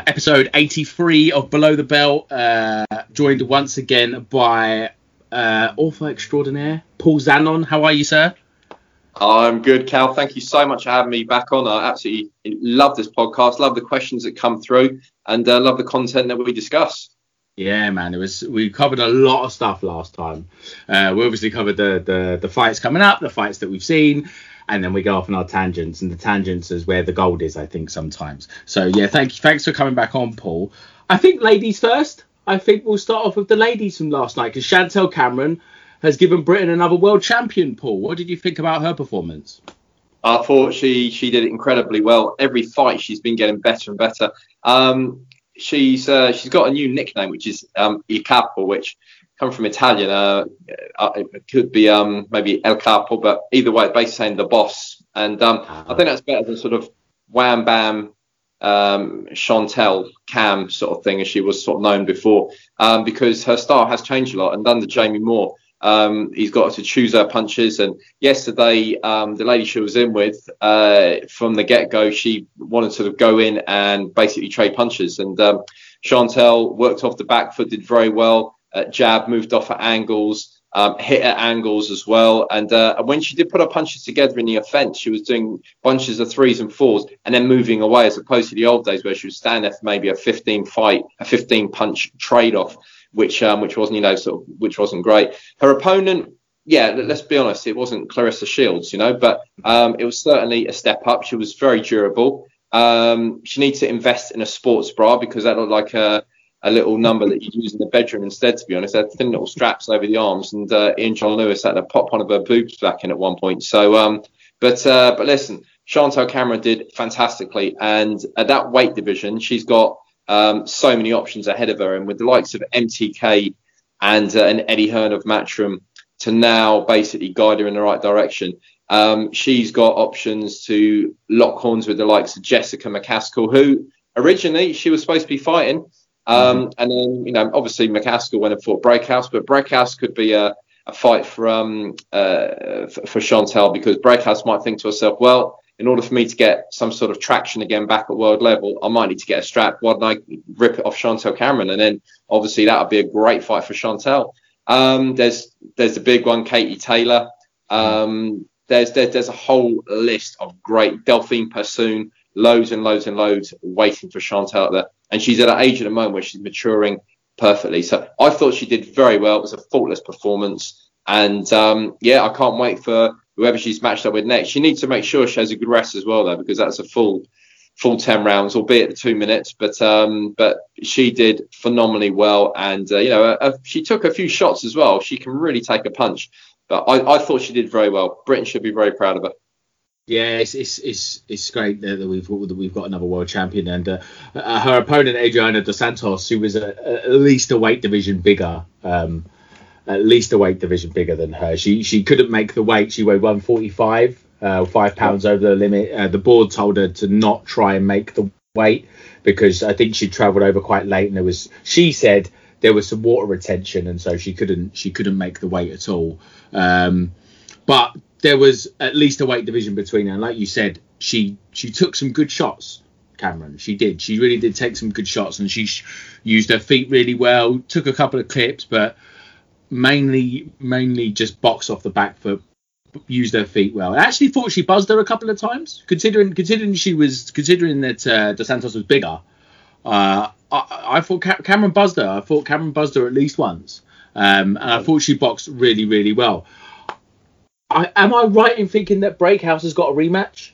Uh, episode 83 of Below the Belt, uh, joined once again by uh, author extraordinaire Paul Zanon. How are you, sir? I'm good, Cal. Thank you so much for having me back on. I absolutely love this podcast, love the questions that come through, and uh, love the content that we discuss. Yeah, man. It was we covered a lot of stuff last time. Uh, we obviously covered the, the the fights coming up, the fights that we've seen, and then we go off on our tangents, and the tangents is where the gold is, I think, sometimes. So yeah, thank you, thanks for coming back on, Paul. I think ladies first. I think we'll start off with the ladies from last night because Chantelle Cameron has given Britain another world champion. Paul, what did you think about her performance? I thought she she did it incredibly well. Every fight she's been getting better and better. Um, she's uh, she's got a new nickname which is um, Il Capo, which come from Italian. Uh, uh, it could be um, maybe El Capo, but either way, basically saying the boss. And um, I think that's better than sort of wham bam um, Chantelle Cam sort of thing as she was sort of known before, um, because her style has changed a lot. And under Jamie Moore, um, he's got to choose her punches. And yesterday, um, the lady she was in with, uh, from the get go, she wanted to sort of go in and basically trade punches. And um, Chantelle worked off the back foot, did very well. Uh, jab moved off at angles. Um, hit at angles as well, and uh, when she did put her punches together in the offence, she was doing bunches of threes and fours, and then moving away, as opposed to the old days where she was standing there for maybe a 15 fight, a 15 punch trade off, which um, which wasn't you know sort of which wasn't great. Her opponent, yeah, let- let's be honest, it wasn't Claressa Shields, you know, but um, it was certainly a step up. She was very durable. Um, she needs to invest in a sports bra because that looked like a, a little number that you'd use in the bedroom instead. To be honest, they had thin little straps over the arms, and uh, Ian John Lewis had to pop one of her boobs back in at one point. So, um, but uh, but listen, Chantelle Cameron did fantastically, and at that weight division, she's got um, so many options ahead of her, and with the likes of MTK and uh, and Eddie Hearn of Matchroom to now basically guide her in the right direction. Um, she's got options to lock horns with the likes of Jessica McCaskill, who originally she was supposed to be fighting. Um, And then, you know, obviously McCaskill went and fought Braekhus, but Braekhus could be a, a fight for um, uh, for, for Chantelle because Braekhus might think to herself, well, in order for me to get some sort of traction again back at world level, I might need to get a strap. Why don't I rip it off Chantelle Cameron? And then obviously that would be a great fight for Chantelle. Um, there's there's the big one, Katie Taylor. Um, there's there, there's a whole list of great Delphine Persoon, loads and loads and loads waiting for Chantelle there. And she's at an age at the moment where she's maturing perfectly. So I thought she did very well. It was a faultless performance. And um, yeah, I can't wait for whoever she's matched up with next. She needs to make sure she has a good rest as well, though, because that's a full full ten rounds, albeit the two minutes. But um, but she did phenomenally well, and uh, you know uh, she took a few shots as well. She can really take a punch. But I, I thought she did very well. Britain should be very proud of her. Yeah, it's it's it's, it's great that we've that we've got another world champion, and uh, uh, her opponent Adriana dos Santos, who was a, at least a weight division bigger, um, at least a weight division bigger than her. She she couldn't make the weight. She weighed 145, uh, five pounds over the limit. Uh, the board told her to not try and make the weight because I think she travelled over quite late, and there was she said there was some water retention, and so she couldn't she couldn't make the weight at all. Um, but there was at least a weight division between her. And like you said, she she took some good shots. Cameron, she did. She really did take some good shots, and she sh- used her feet really well. Took a couple of clips, but mainly mainly just boxed off the back foot. Used her feet well. I actually thought she buzzed her a couple of times, considering considering she was considering that uh, Dos Santos was bigger. Uh, I, I thought Ca- Cameron buzzed her. I thought Cameron buzzed her at least once, um, and I thought she boxed really really well. I, am I right in thinking that Braekhus has got a rematch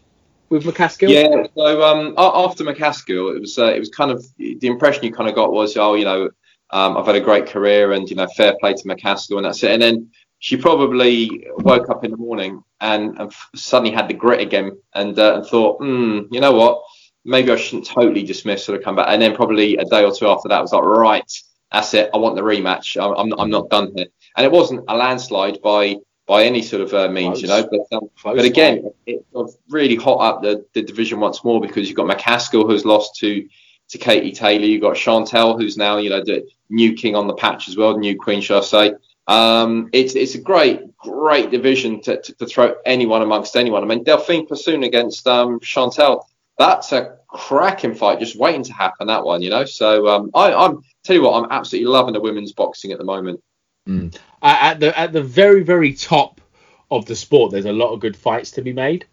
with McCaskill? Yeah. So um, after McCaskill, it was uh, it was kind of the impression you kind of got was, oh, you know, um, I've had a great career, and you know, fair play to McCaskill, and that's it. And then she probably woke up in the morning and, and suddenly had the grit again, and uh, and thought, hmm, you know what? Maybe I shouldn't totally dismiss sort of come back. And then probably a day or two after that was like, right, that's it. I want the rematch. I'm, I'm, I'm not done here. And it wasn't a landslide by by any sort of uh, means, Close. you know. But, um, but again, it really hot up the, the division once more because you've got McCaskill who's lost to to Katie Taylor. You've got Chantelle who's now you know the new king on the patch as well, the new queen, shall I say. Um, it's it's a great great division to, to, to, throw anyone amongst anyone. I mean Delphine Persoon against um, Chantelle. That's a cracking fight, just waiting to happen. That one, you know. So um, I, I'm tell you what, I'm absolutely loving the women's boxing at the moment. Mm. At the at the very very top of the sport, there's a lot of good fights to be made.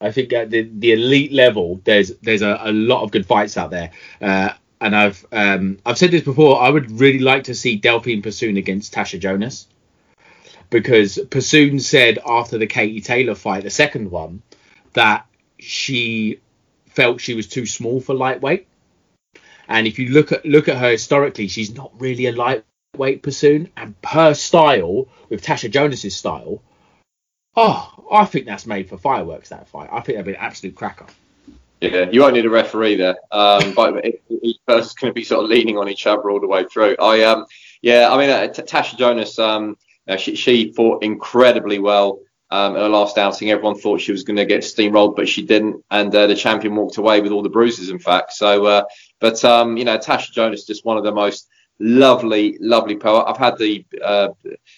I think at the, the elite level, there's there's a, a lot of good fights out there. Uh, and I've um, I've said this before. I would really like to see Delphine Persoon against Tasha Jonas because Persoon said after the Katie Taylor fight, the second one, that she felt she was too small for lightweight. And if you look at look at her historically, she's not really a light weight Persoon, and her style with Tasha Jonas's style. Oh, I think that's made for fireworks. That fight, I think that'd be an absolute cracker. Yeah, you won't need a referee there, um, but each person's going to be sort of leaning on each other all the way through. I um, yeah, I mean, uh, T- Tasha Jonas, um, uh, she, she fought incredibly well um, her last outing. Everyone thought she was going to get steamrolled, but she didn't, and uh, the champion walked away with all the bruises. In fact, so uh, but um, you know, Tasha Jonas just one of the most lovely, lovely poet. I've had the uh,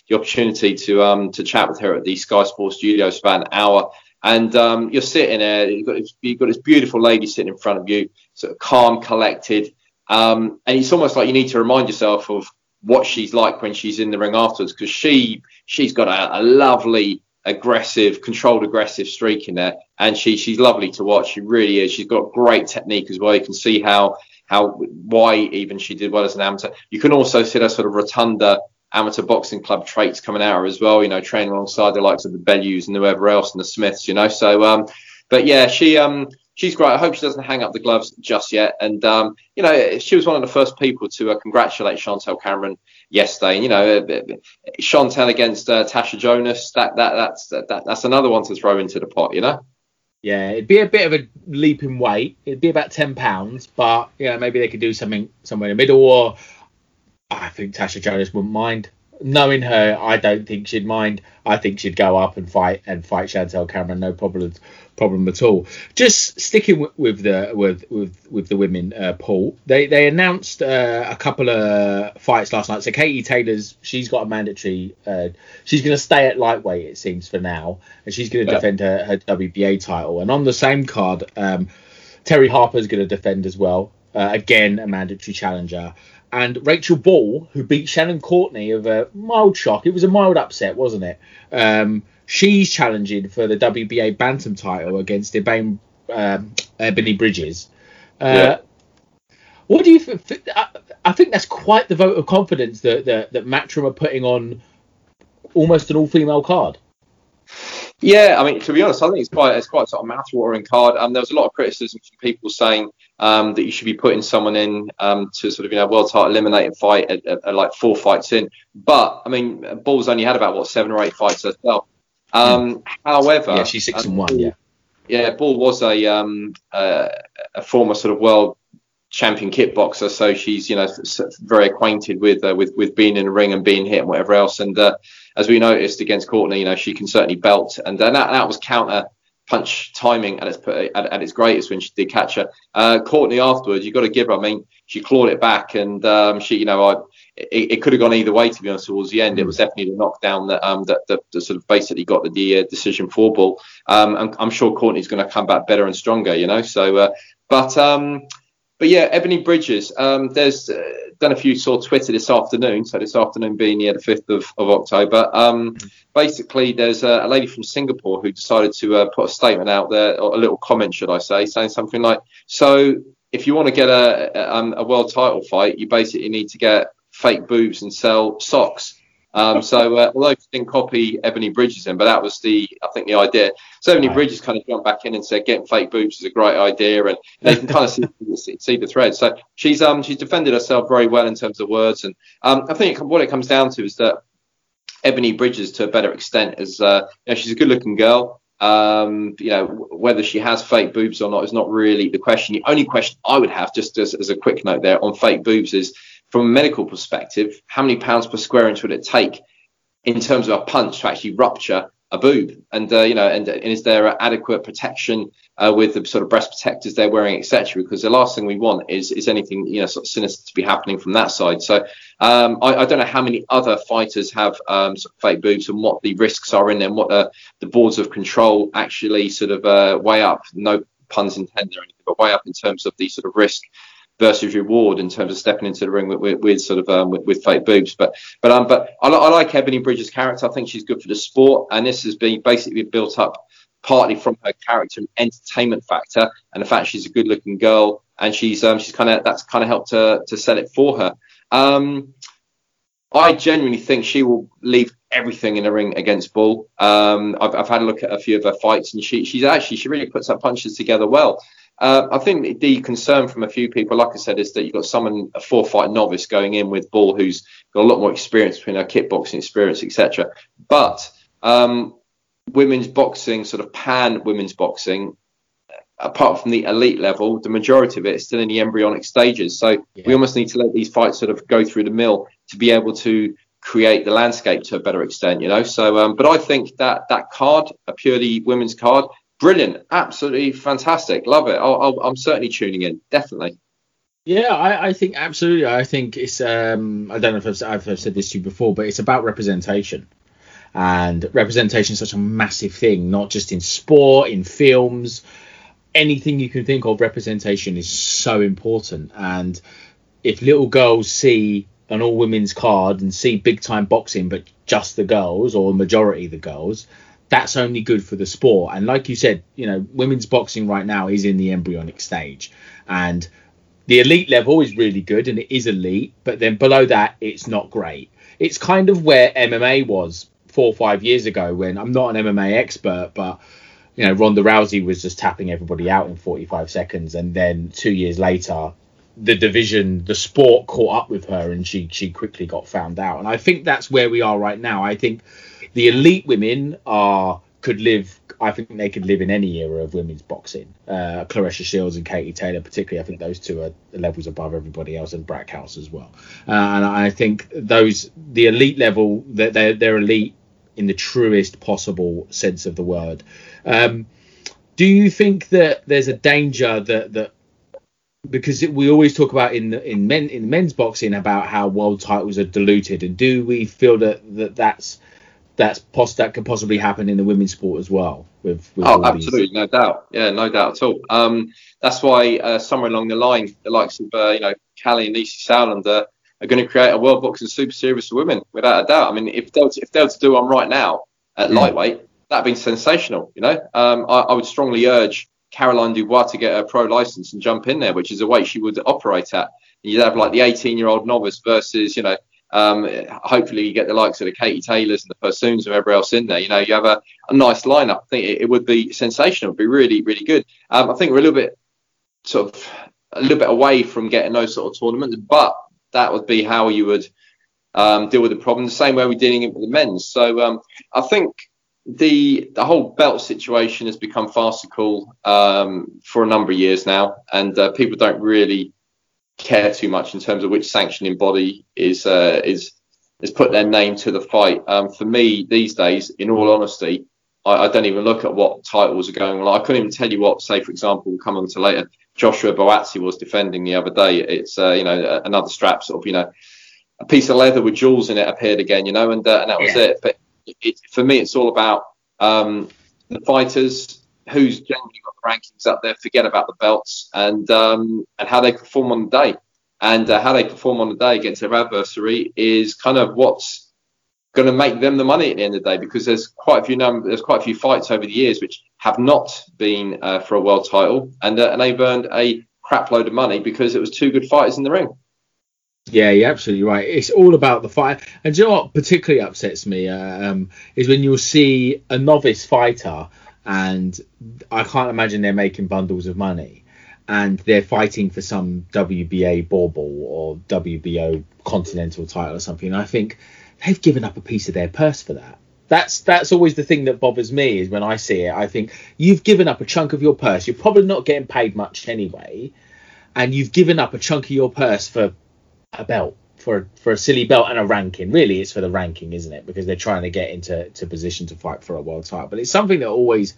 the opportunity to um to chat with her at the Sky Sports Studios for an hour, and um, you're sitting there. You've got this, you've got this beautiful lady sitting in front of you, sort of calm, collected, um, and it's almost like you need to remind yourself of what she's like when she's in the ring afterwards, because she she's got a, a lovely aggressive, controlled aggressive streak in there. And she she's lovely to watch. She really is. She's got great technique as well. You can see how how why even she did well as an amateur. You can also see that sort of rotunda amateur boxing club traits coming out as well. You know, training alongside the likes of the Bellews and whoever else and the Smiths. You know, so um, but yeah, she um she's great. I hope she doesn't hang up the gloves just yet. And um, you know, she was one of the first people to uh, congratulate Chantelle Cameron yesterday. And you know, uh, Chantelle against uh, Tasha Jonas. That that that's that, that's another one to throw into the pot. You know. Yeah, it'd be a bit of a leap in weight. It'd be about ten pounds, but yeah, maybe they could do something somewhere in the middle. Or I think Tasha Jonas wouldn't mind. Knowing her, I don't think she'd mind. I think she'd go up and fight and fight Chantelle Cameron, no problem problem at all. Just sticking with, with the with with with the women, uh, Paul. They they announced uh, a couple of fights last night. So Katie Taylor's she's got a mandatory. Uh, she's going to stay at lightweight, it seems for now, and she's going to yeah. defend her, her WBA title. And on the same card, um, Terri Harper's going to defend as well. Uh, again, a mandatory challenger. And Rachel Ball, who beat Shannon Courtney of a mild shock. It was a mild upset, wasn't it? Um, she's challenging for the WBA bantam title against Ebane, um, Ebanie Bridges. Uh, yeah. What do you think? I, think that's quite the vote of confidence that that, that Matchroom are putting on almost an all-female card. Yeah, I mean, to be honest, I think it's quite it's quite sort of mouth-watering card. Um, there was a lot of criticism from people saying um, that you should be putting someone in um, to sort of you know world title eliminating fight at, at, at, like four fights in. But I mean, Ball's only had about what seven or eight fights herself. Um, However, Yeah, she's six and one. Yeah. yeah, Bull was a um, uh, a former sort of world champion kickboxer, so she's you know very acquainted with uh, with with being in the ring and being hit and whatever else. And uh, as we noticed against Courtney, you know she can certainly belt, and uh, that that was counter punch timing at its at, at its greatest when she did catch her. Uh, Courtney afterwards, you've got to give her. I mean, she clawed it back, and um, she you know I. It, it could have gone either way, to be honest. Towards the end, it was definitely the knockdown that um that, that, that sort of basically got the, the uh, decision for Bull. Um, I'm, I'm sure Courtney's going to come back better and stronger, you know. So, uh, but um, but yeah, Ebanie Bridges. Um, there's uh, done a few saw Twitter this afternoon. So this afternoon being yeah, the fifth of, of October. Um, basically, there's a, a lady from Singapore who decided to uh, put a statement out there, or a little comment, should I say, saying something like, "So if you want to get a a, um, a world title fight, you basically need to get fake boobs and sell socks." Um, so uh, although she didn't copy Ebanie Bridges in, but that was the I think the idea. So Ebanie Bridges kind of jumped back in and said getting fake boobs is a great idea, and they can kind of see, see, see the thread. So she's um she's defended herself very well in terms of words, and um, I think what it comes down to is that Ebanie Bridges, to a better extent, is uh, you know, she's a good-looking girl. Um, you know, whether she has fake boobs or not is not really the question. The only question I would have, just as, as a quick note there on fake boobs, is from a medical perspective, how many pounds per square inch would it take in terms of a punch to actually rupture a boob? And uh, you know, and, and is there adequate protection uh, with the sort of breast protectors they're wearing, etc.? Because the last thing we want is is anything you know sort of sinister to be happening from that side. So um, I, I don't know how many other fighters have um, sort of fake boobs and what the risks are in them, what the boards of control actually sort of uh, weigh up. No puns intended or anything, but weigh up in terms of the sort of risk versus reward in terms of stepping into the ring with, with, with sort of um, with, with fake boobs. But but um but I, I like Ebanie Bridges' character. I think she's good for the sport, and this has been basically built up partly from her character and entertainment factor, and the fact she's a good-looking girl, and she's um she's kind of that's kind of helped to to sell it for her. Um, I genuinely think she will leave everything in the ring against Bull. Um, I've, I've had a look at a few of her fights, and she she's actually she really puts her punches together well. Uh, I think the concern from a few people, like I said, is that you've got someone a four fight novice going in with Bull who's got a lot more experience between her kickboxing experience, etc. But um, women's boxing, sort of pan women's boxing, apart from the elite level, the majority of it is still in the embryonic stages. So we almost need to let these fights sort of go through the mill to be able to create the landscape to a better extent, you know. So, um, but I think that that card, a purely women's card, brilliant, absolutely fantastic, love it. I'll, I'm certainly tuning in, definitely. Yeah, I, I think absolutely. I think it's. Um, I don't know if I've, I've I've said this to you before, but it's about representation, and representation is such a massive thing, not just in sport, in films, anything you can think of. Representation is so important, and if little girls see an all women's card and see big time boxing, but just the girls or majority of the girls, that's only good for the sport. And like you said, you know, women's boxing right now is in the embryonic stage, and the elite level is really good and it is elite, but then below that, it's not great. It's kind of where MMA was four or five years ago when I'm not an MMA expert, but you know, Ronda Rousey was just tapping everybody out in 45 seconds, and then two years later, the division, the sport caught up with her, and she she quickly got found out. And I think that's where we are right now. I think the elite women are could live. I think they could live in any era of women's boxing. Uh, Claressa Shields and Katie Taylor, particularly, I think those two are levels above everybody else, and Braekhus as well. Uh, and I think those the elite level, they're, they're they're elite in the truest possible sense of the word. Um, do you think that there's a danger that that because we always talk about in in men in men's boxing about how world titles are diluted, and do we feel that, that that's that's poss- that could possibly happen in the women's sport as well? With, with Oh, all these- absolutely, no doubt. Yeah, no doubt at all. Um, that's why uh, somewhere along the line, the likes of uh, you know Kalle and Nisse Sauerland uh, are going to create a world boxing super series for women, without a doubt. I mean, if they're if they're to do one right now at lightweight, that'd be sensational. You know, um, I, I would strongly urge Caroline Dubois to get a pro license and jump in there, which is a weight she would operate at. You'd have like the 18 year old novice versus you know Um, hopefully, you get the likes of the Katie Taylors and the Persoons and everybody else in there. You know, you have a, a nice lineup. I think it, it would be sensational. It would be really, really good. Um, I think we're a little bit sort of a little bit away from getting those sort of tournaments, but that would be how you would um, deal with the problem the same way we're dealing it with the men's. So um, I think the the whole belt situation has become farcical um, for a number of years now, and uh, people don't really care too much in terms of which sanctioning body is uh, is is put their name to the fight. Um, for me, these days, in all honesty, I, I, don't even look at what titles are going on. I couldn't even tell you what, say, for example, we'll come on to later. Joshua Buatsi was defending the other day. It's uh, you know another strap, sort of you know a piece of leather with jewels in it appeared again, you know, and uh, and that was yeah. it. But it, for me, it's all about um, the fighters, who's generally got the rankings up there. Forget about the belts and um, and how they perform on the day, and uh, how they perform on the day against their adversary is kind of what's going to make them the money at the end of the day. Because there's quite a few number, there's quite a few fights over the years which have not been uh, for a world title, and uh, and they've earned a crap load of money because it was two good fighters in the ring. Yeah, you're absolutely right. It's all about the fight. And you know what particularly upsets me uh, um, is when you'll see a novice fighter, and I can't imagine they're making bundles of money, and they're fighting for some WBA bauble or WBO continental title or something. And I think they've given up a piece of their purse for that. That's that's always the thing that bothers me is when I see it. I think you've given up a chunk of your purse. You're probably not getting paid much anyway, and you've given up a chunk of your purse for a belt for for a silly belt and a ranking. Really, it's for the ranking, isn't it? Because they're trying to get into to position to fight for a world title. But it's something that always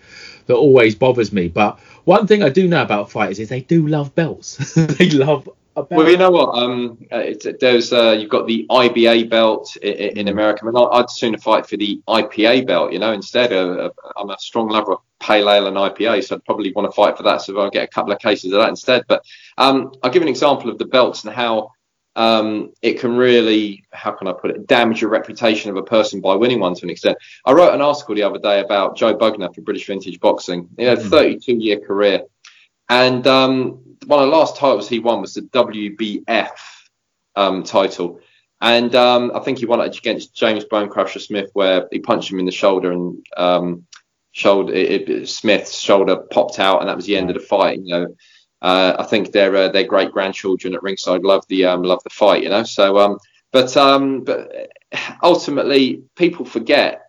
that always bothers me. But one thing I do know about fighters is they do love belts. they love well, you know what? Um, uh, there's uh, you've got the IBA belt in, in America. I mean, I'd sooner fight for the IPA belt, you know. Instead, uh, I'm a strong lover of pale ale and IPA, so I'd probably want to fight for that. So I'll get a couple of cases of that instead. But um, I'll give an example of the belts and how um, it can really, how can I put it, damage your reputation of a person by winning one to an extent. I wrote an article the other day about Joe Bugner for British Vintage Boxing. He had a hmm. 32 year career. And um, one of the last titles he won was the WBF um, title. And um, I think he won it against James Bonecrusher Smith, where he punched him in the shoulder and um, shoulder, it, it, Smith's shoulder popped out, and that was the end of the fight. You know, uh, I think their uh, their great grandchildren at ringside love the um, love the fight, you know. So, um, but um, but ultimately, people forget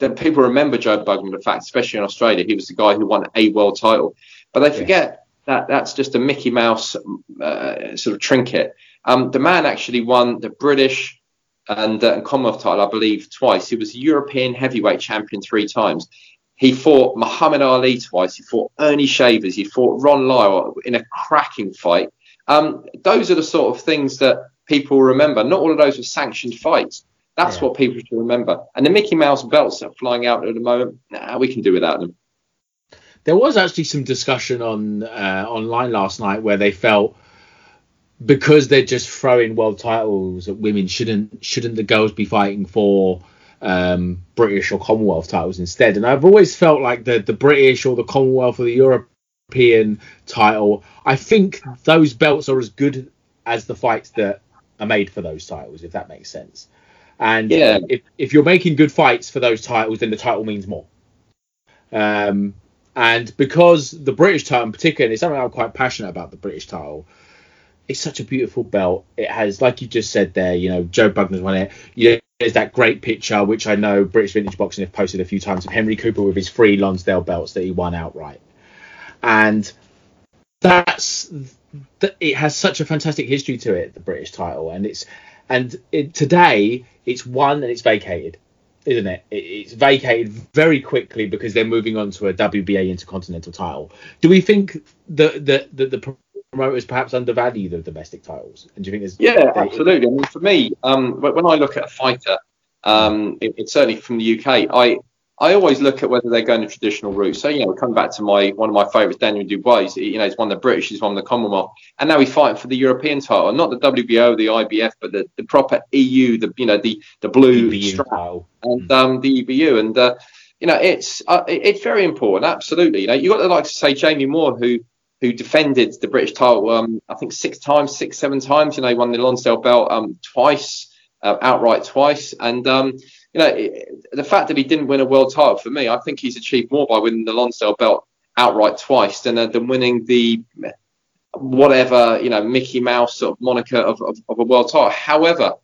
that people remember Joe Bugner. In fact, especially in Australia, he was the guy who won a world title, but they forget that that's just a Mickey Mouse uh, sort of trinket. Um, the man actually won the British and, uh, and Commonwealth title, I believe, twice. He was European heavyweight champion three times. He fought Muhammad Ali twice. He fought Ernie Shavers. He fought Ron Lyle in a cracking fight. Um, those are the sort of things that people remember. Not all of those were sanctioned fights. That's yeah. what people should remember. And the Mickey Mouse belts that are flying out at the moment, nah, we can do without them. There was actually some discussion on uh, online last night where they felt because they're just throwing world titles at women, shouldn't shouldn't the girls be fighting for um, British or Commonwealth titles instead. And I've always felt like the the British or the Commonwealth or the European title. I think those belts are as good as the fights that are made for those titles, if that makes sense. And yeah. if if you're making good fights for those titles, then the title means more. Um, and because the British title in particular, it's something I'm quite passionate about the British title. It's such a beautiful belt. It has, like you just said there, you know, Joe Bugner's won it. You there's that great picture, which I know British Vintage Boxing have posted a few times, of Henry Cooper with his three Lonsdale belts that he won outright. And that's that. it has such a fantastic history to it, the British title, and it's and it, today it's won and it's vacated, isn't it? it? It's vacated very quickly because they're moving on to a WBA Intercontinental title. Do we think that the, the, the promoters perhaps undervalue the domestic titles? And do you think there's yeah, they, absolutely. I mean, for me, um, when I look at a fighter, um, it, it's certainly from the UK. I I always look at whether they're going the traditional route. So you know, coming back to my one of my favourites, Daniel Dubois. You know, he's won the British, he's won the Commonwealth, and now he's fighting for the European title, not the WBO, the IBF, but the, the proper EU, the you know the the blue EBU strap title. and um, the EBU, and uh, you know it's uh, it's very important. Absolutely, you know, you got to like to say Jamie Moore, who who defended the British title, um, I think six times, six, seven times. You know, he won the Lonsdale belt um, twice. uh, outright twice. And um, you know, it, the fact that he didn't win a world title for me, I think he's achieved more by winning the Lonsdale belt outright twice than uh, than winning the whatever you know Mickey Mouse sort of moniker of, of, of a world title. However,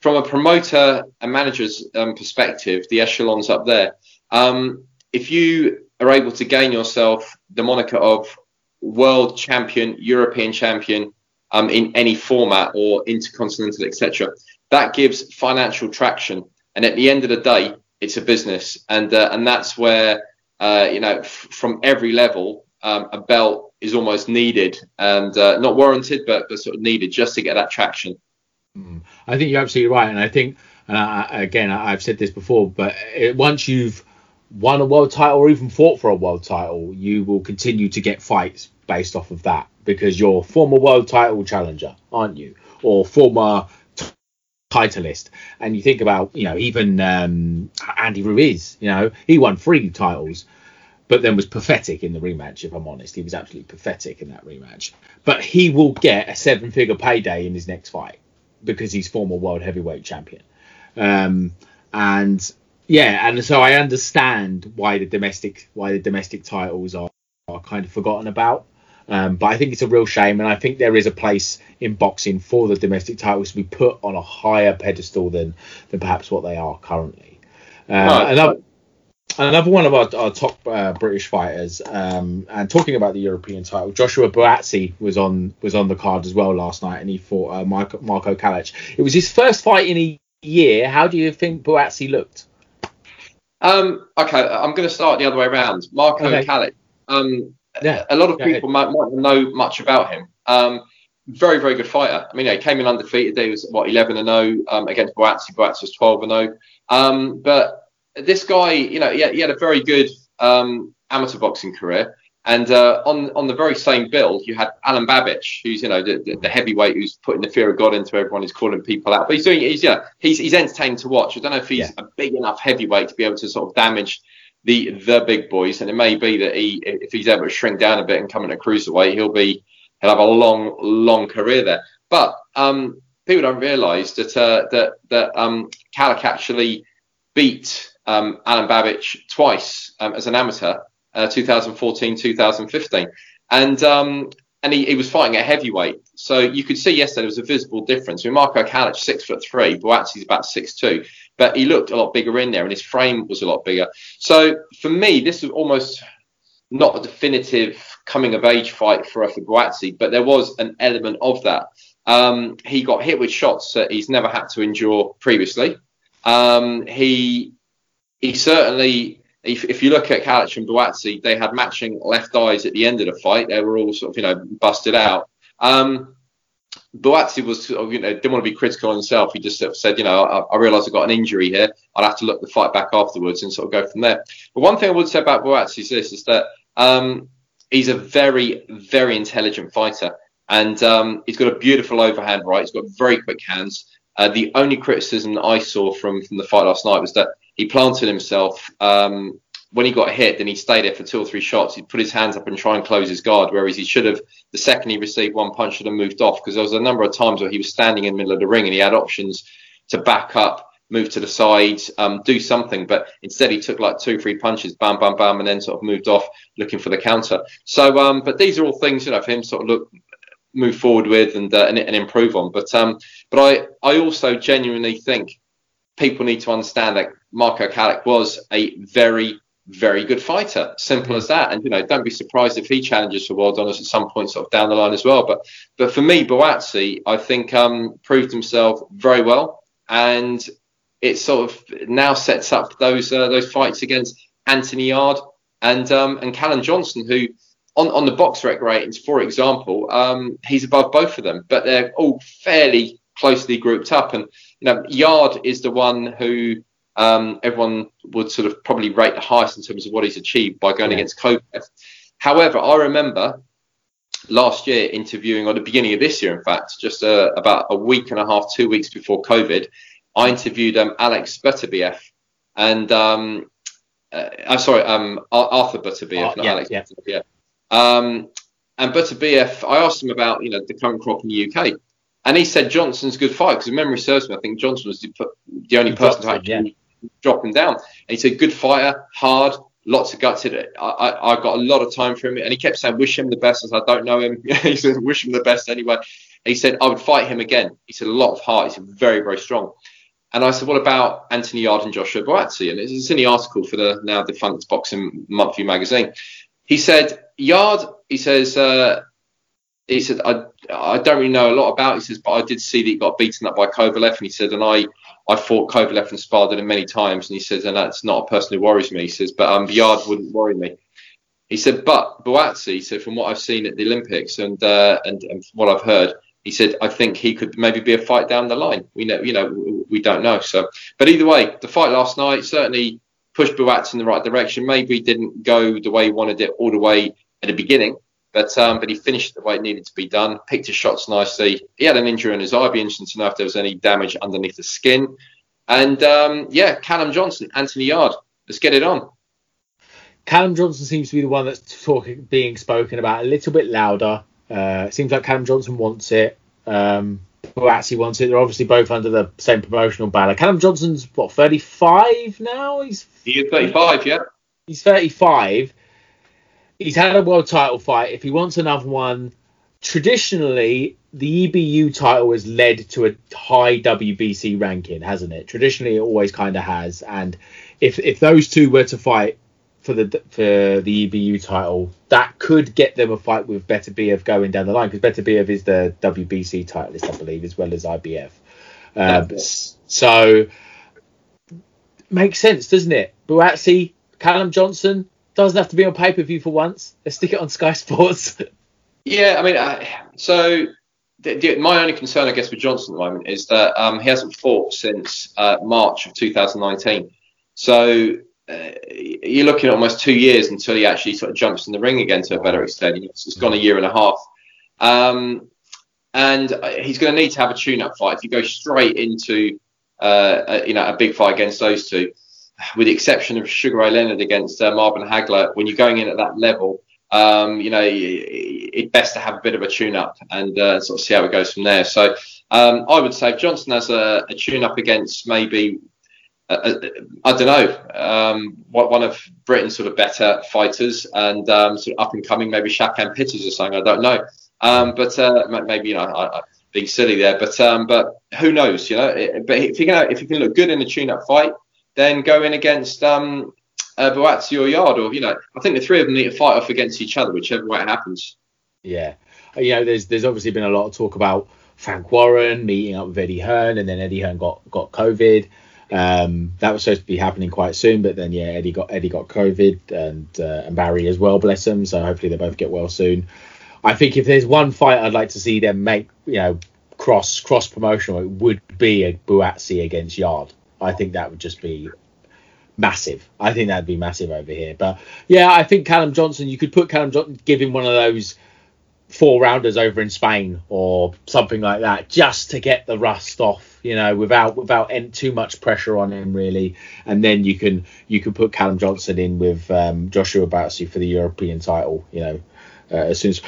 from a promoter and manager's um, perspective, the echelons up there. Um, if you are able to gain yourself the moniker of world champion, European champion um, in any format or intercontinental, etc., that gives financial traction. And at the end of the day, it's a business, and uh, and that's where uh, you know f- from every level um, a belt is almost needed and uh, not warranted, but, but sort of needed just to get that traction. Mm. I think you're absolutely right, and I think, and I, again, I've said this before, but it, once you've won a world title or even fought for a world title, you will continue to get fights based off of that because you're former world title challenger, aren't you, or former t- titleist? And you think about, you know, even um, Andy Ruiz, you know, he won three titles but then was pathetic in the rematch. If I'm honest, he was absolutely pathetic in that rematch. But he will get a seven-figure payday in his next fight because he's former world heavyweight champion. Um, and yeah, and so I understand why the domestic why the domestic titles are, are kind of forgotten about. Um, but I think it's a real shame, and I think there is a place in boxing for the domestic titles to be put on a higher pedestal than than perhaps what they are currently. Uh, another, another one of our, our top uh, British fighters, um, and talking about the European title, Joshua Buatsi was on was on the card as well last night, and he fought uh, Marko, Marko Calic. It was his first fight in a year. How do you think Buatsi looked? Um, okay, I'm going to start the other way around. Marko okay. Calic. Um, yeah. A lot of people might, might know much about him. Um, very, very good fighter. I mean, yeah, he came in undefeated. He was what 11 and 0 um, against Buatsi. Buatsi was 12 and 0. Um, but this guy, you know, he had, he had a very good um, amateur boxing career. And uh, on on the very same bill, you had Alen Babic, who's you know the, the, heavyweight who's putting the fear of God into everyone. He's calling people out, but he's doing he's yeah he's he's entertaining to watch. I don't know if he's yeah. a big enough heavyweight to be able to sort of damage the the big boys. And it may be that he if he's able to shrink down a bit and come in a cruiserweight, he'll be he'll have a long long career there. But um, people don't realise that uh, that that um, actually beat um, Alen Babic twice um, as an amateur, uh, 2014, 2015, and um, and he, he, was fighting at heavyweight. So you could see yesterday there was a visible difference. I mean, Marko Calic six foot three, Buatsi's about six two, but he looked a lot bigger in there, and his frame was a lot bigger. So for me, this was almost not a definitive coming of age fight for for Buatsi, but there was an element of that. Um, he got hit with shots that he's never had to endure previously. Um, he he certainly, if, if you look at Calic and Buatsi, they had matching left eyes at the end of the fight. They were all sort of, you know, busted out. Um, Buatsi was, you know, didn't want to be critical on himself. He just sort of said, you know, I, I realise I've got an injury here. I'd have to look the fight back afterwards and sort of go from there. But one thing I would say about Buatsi is this: is that um, he's a very, very intelligent fighter, and um, he's got a beautiful overhand right. He's got very quick hands. Uh, the only criticism that I saw from from the fight last night was that he planted himself. Um, when he got hit, then he stayed there for two or three shots. He'd put his hands up and try and close his guard, whereas he should have, the second he received one punch, should have moved off because there was a number of times where he was standing in the middle of the ring and he had options to back up, move to the side, um, do something. But instead, he took like two, three punches, bam, bam, bam, and then sort of moved off looking for the counter. So, um, but these are all things, you know, for him sort of look, move forward with and, uh, and, and improve on. But, um, but I, I also genuinely think people need to understand that Marko Calic was a very, very good fighter. Simple as that. And you know, don't be surprised if he challenges for world honours at some point, sort of down the line as well. But but for me, Buatsi, I think um, proved himself very well, and it sort of now sets up those uh, those fights against Anthony Yarde and um, and Callum Johnson, who on, on the BoxRec ratings, for example, um, he's above both of them, but they're all fairly closely grouped up. And you know, Yarde is the one who um, everyone would sort of probably rate the highest in terms of what he's achieved by going yeah. against Kovalev. However, I remember last year interviewing, or the beginning of this year, in fact, just uh, about a week and a half, two weeks before COVID, I interviewed um, Alex Beterbiev and um, uh, I'm sorry, um, Arthur Beterbiev, oh, not yeah, Alex yeah. Beterbiev. Um, and Beterbiev, I asked him about you know the current crop in the UK, and he said Johnson's a good fight because if memory serves me, I think Johnson was the, the only He person to dropped him, actually drop him down. And he said good fighter, hard, lots of guts in it. I, I, I got a lot of time for him, and he kept saying wish him the best. As I don't know him, he said wish him the best anyway. He said I would fight him again. He said a lot of heart. He's very very strong. And I said, what about Anthony Yarde and Joshua Buatsi? And it's in the article for the now defunct Boxing Monthly magazine. He said, Yarde, he says, uh, he said, I, I don't really know a lot about. He says, but I did see that he got beaten up by Kovalev. And he said, and I, I fought Kovalev and sparred him many times. And he says, and that's not a person who worries me. He says, but um, Yarde wouldn't worry me. He said, but Buatsi, he said, from what I've seen at the Olympics and, uh, and, and what I've heard, he said, I think he could maybe be a fight down the line. We know, you know, we don't know. So, but either way, the fight last night certainly pushed Buats in the right direction. Maybe he didn't go the way he wanted it all the way at the beginning, but um, but he finished the way it needed to be done. Picked his shots nicely. He had an injury in his eye. It'd be interesting to know if there was any damage underneath the skin. And um, yeah, Callum Johnson, Anthony Yarde. Let's get it on. Callum Johnson seems to be the one that's talking, being spoken about a little bit louder. Uh, it seems like Callum Johnson wants it. Um, Buatsi wants it. They're obviously both under the same promotional banner. Callum Johnson's what 35 now. He's He is 35, yeah. he's 35. He's had a world title fight. If he wants another one, traditionally the EBU title has led to a high WBC ranking, hasn't it? Traditionally, it always kind of has. And if if those two were to fight for the for the EBU title, that could get them a fight with Beterbiev going down the line because Beterbiev is the WBC titleist, I believe, as well as IBF. Um, so makes sense, doesn't it? Buatsi, Callum Johnson doesn't have to be on pay per view for once. Let's stick it on Sky Sports. Yeah, I mean, I, so the, the, my only concern, I guess, with Johnson at the moment is that um, he hasn't fought since uh, March of 2019. So uh, you're looking at almost two years until he actually sort of jumps in the ring again to a better extent. It's, gone a year and a half. Um, and he's going to need to have a tune-up fight. If you go straight into uh, a, you know a big fight against those two, with the exception of Sugar Ray Leonard against uh, Marvin Hagler, when you're going in at that level, um, you know it's best to have a bit of a tune-up and uh, sort of see how it goes from there. So um, I would say if Johnson has a, a tune-up against maybe uh, I don't know, um, one of Britain's sort of better fighters and um, sort of up and coming, maybe Shakan Pitters or something. I don't know, um, but uh, maybe you know, I, I, being silly there, but um, but who knows, you know? It, but if you can if you can look good in a tune-up fight, then go in against um, uh, Buatsi or Yarde, or you know, I think the three of them need to fight off against each other, whichever way it happens. Yeah, you know, there's there's obviously been a lot of talk about Frank Warren meeting up with Eddie Hearn, and then Eddie Hearn got got COVID. Um, that was supposed to be happening quite soon, but then yeah, Eddie got Eddie got COVID and uh, and Barry as well, bless them. So hopefully they both get well soon. I think if there's one fight I'd like to see them make, you know, cross cross promotional, it would be a Buatsi against Yarde. I think that would just be massive. I think that'd be massive over here. But yeah, I think Callum Johnson, you could put Callum Johnson, give him one of those four rounders over in Spain or something like that, just to get the rust off, you know, without without too much pressure on him really. And then you can you can put Callum Johnson in with um, Joshua Buatsi for the European title, you know, uh, as soon as,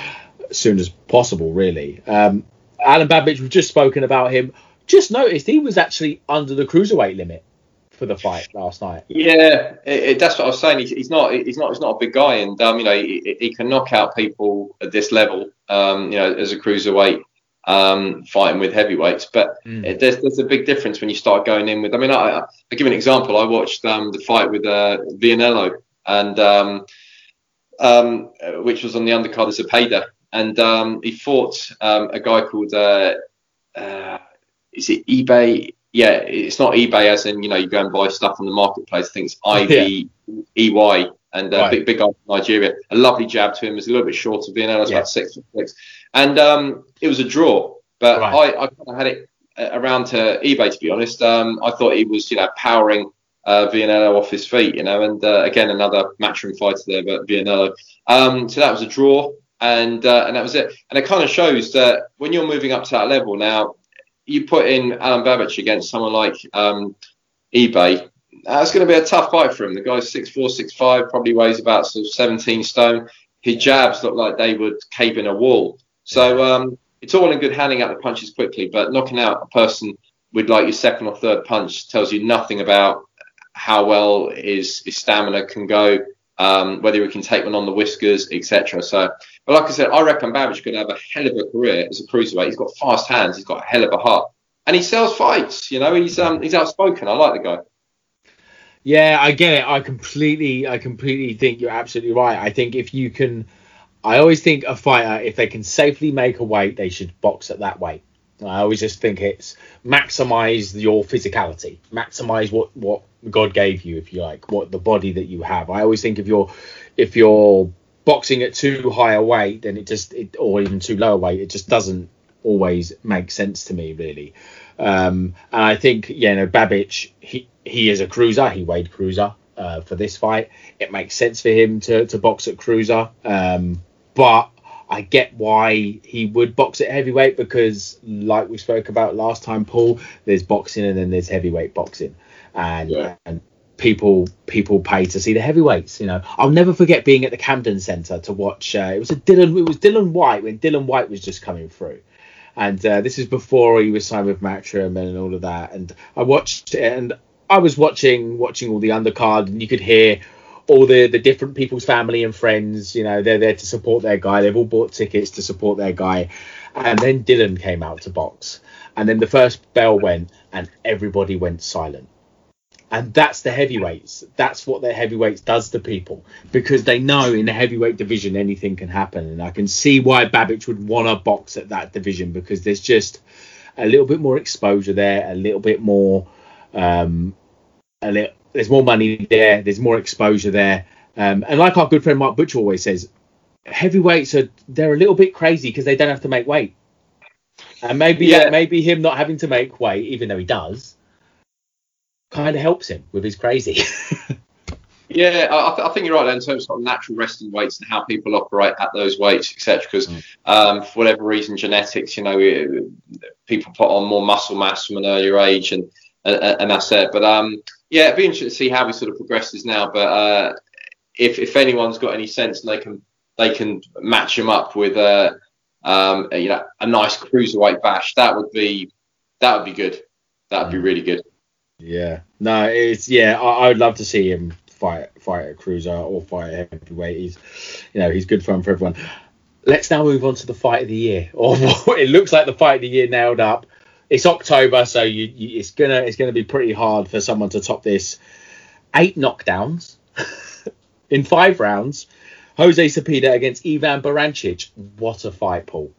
as soon as possible, really. Um, Alen Babic, we've just spoken about him. Just noticed he was actually under the cruiserweight limit for the fight last night. Yeah, it, it, that's what I was saying. He's, he's, not he's not he's not a big guy, and um, you know he, he, can knock out people at this level. Um, you know, as a cruiserweight, um, fighting with heavyweights, but mm. it, there's there's a big difference when you start going in with. I mean, I, I give an example. I watched um, the fight with uh, Vianello, and um, um, which was on the undercard of Zepeda, and um, he fought um, a guy called uh, uh, is it eBay? Yeah, it's not eBay as in you know you go and buy stuff on the marketplace. I think it's I B E Y and uh, right. big big guy from Nigeria. A lovely jab to him. Is a little bit short shorter. Vianello's yeah. about six foot six, and um, it was a draw. But right. I, I kind of had it uh, around to eBay to be honest. Um, I thought he was you know powering uh, Vianello off his feet, you know, and uh, again another matchroom fighter there, but Vianello. Um, so that was a draw, and uh, and that was it. And it kind of shows that when you're moving up to that level now, you put in Alen Babic against someone like um, eBay. That's going to be a tough fight for him. The guy's six four, six five, probably weighs about sort of 17 stone. His jabs look like they would cave in a wall. So um, it's all in good handing out the punches quickly, but knocking out a person with like your second or third punch tells you nothing about how well his, his stamina can go, um, whether he can take one on the whiskers, etc. So, but like I said, I reckon Babic could have a hell of a career as a cruiserweight. He's got fast hands, he's got a hell of a heart, and he sells fights. You know, he's um, he's outspoken. I like the guy. Yeah, I get it. I completely, I completely think you're absolutely right. I think if you can, I always think a fighter, if they can safely make a weight, they should box at that weight. I always just think it's maximize your physicality, maximize what what God gave you, if you like, what the body that you have. I always think if you're if you're boxing at too high a weight, then it just it, or even too low a weight, it just doesn't always make sense to me really. Um, and I think you know Babic, he he is a cruiser. He weighed cruiser uh, for this fight. It makes sense for him to to box at cruiser. Um, but I get why he would box at heavyweight because, like we spoke about last time, Paul, there's boxing and then there's heavyweight boxing, and Yeah. and people people pay to see the heavyweights. You know, I'll never forget being at the Camden Centre to watch. Uh, it was a Dylan. It was Dylan White when Dylan White was just coming through. And uh, this is before he was signed with Matchroom and all of that. And I watched and I was watching watching all the undercard, and you could hear all the the different people's family and friends. You know, they're there to support their guy. They've all bought tickets to support their guy. And then Dylan came out to box, and then the first bell went, and everybody went silent. And that's the heavyweights. That's what the heavyweights does to people because they know in the heavyweight division anything can happen. And I can see why Babic would want to box at that division because there's just a little bit more exposure there, a little bit more, um, a little, there's more money there, there's more exposure there. Um, and like our good friend Mark Butcher always says, heavyweights are they're a little bit crazy because they don't have to make weight. And maybe Yeah. maybe him not having to make weight, even though he does, kind of helps him with his crazy. Yeah, I, th- I think you're right in terms of, natural resting weights and how people operate at those weights, etc. Because um, for whatever reason, genetics, you know, people put on more muscle mass from an earlier age, and and, and that's it. But um, yeah, it'd be interesting to see how he sort of progresses now. But uh, if if anyone's got any sense and they can they can match him up with a um, a, you know a nice cruiserweight bash, that would be that would be good. That would be really good. Yeah, no, it's yeah. I, I would love to see him fight fight a cruiser or fight a heavyweight. He's, you know, he's good fun for everyone. Let's now move on to the fight of the year, or it looks like the fight of the year nailed up. It's October, so you, you it's gonna it's gonna be pretty hard for someone to top this. Eight knockdowns in five rounds. Jose Zepeda against Ivan Baranchyk. What a fight, Paul.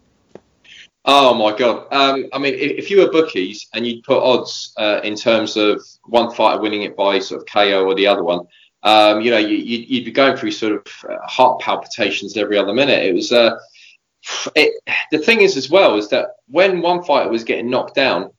Oh my god! Um, I mean, if, if you were bookies and you'd put odds uh, in terms of one fighter winning it by sort of KO or the other one, um, you know, you, you'd, you'd be going through sort of uh, heart palpitations every other minute. It was. Uh, it, the thing is, as well, is that when one fighter was getting knocked down,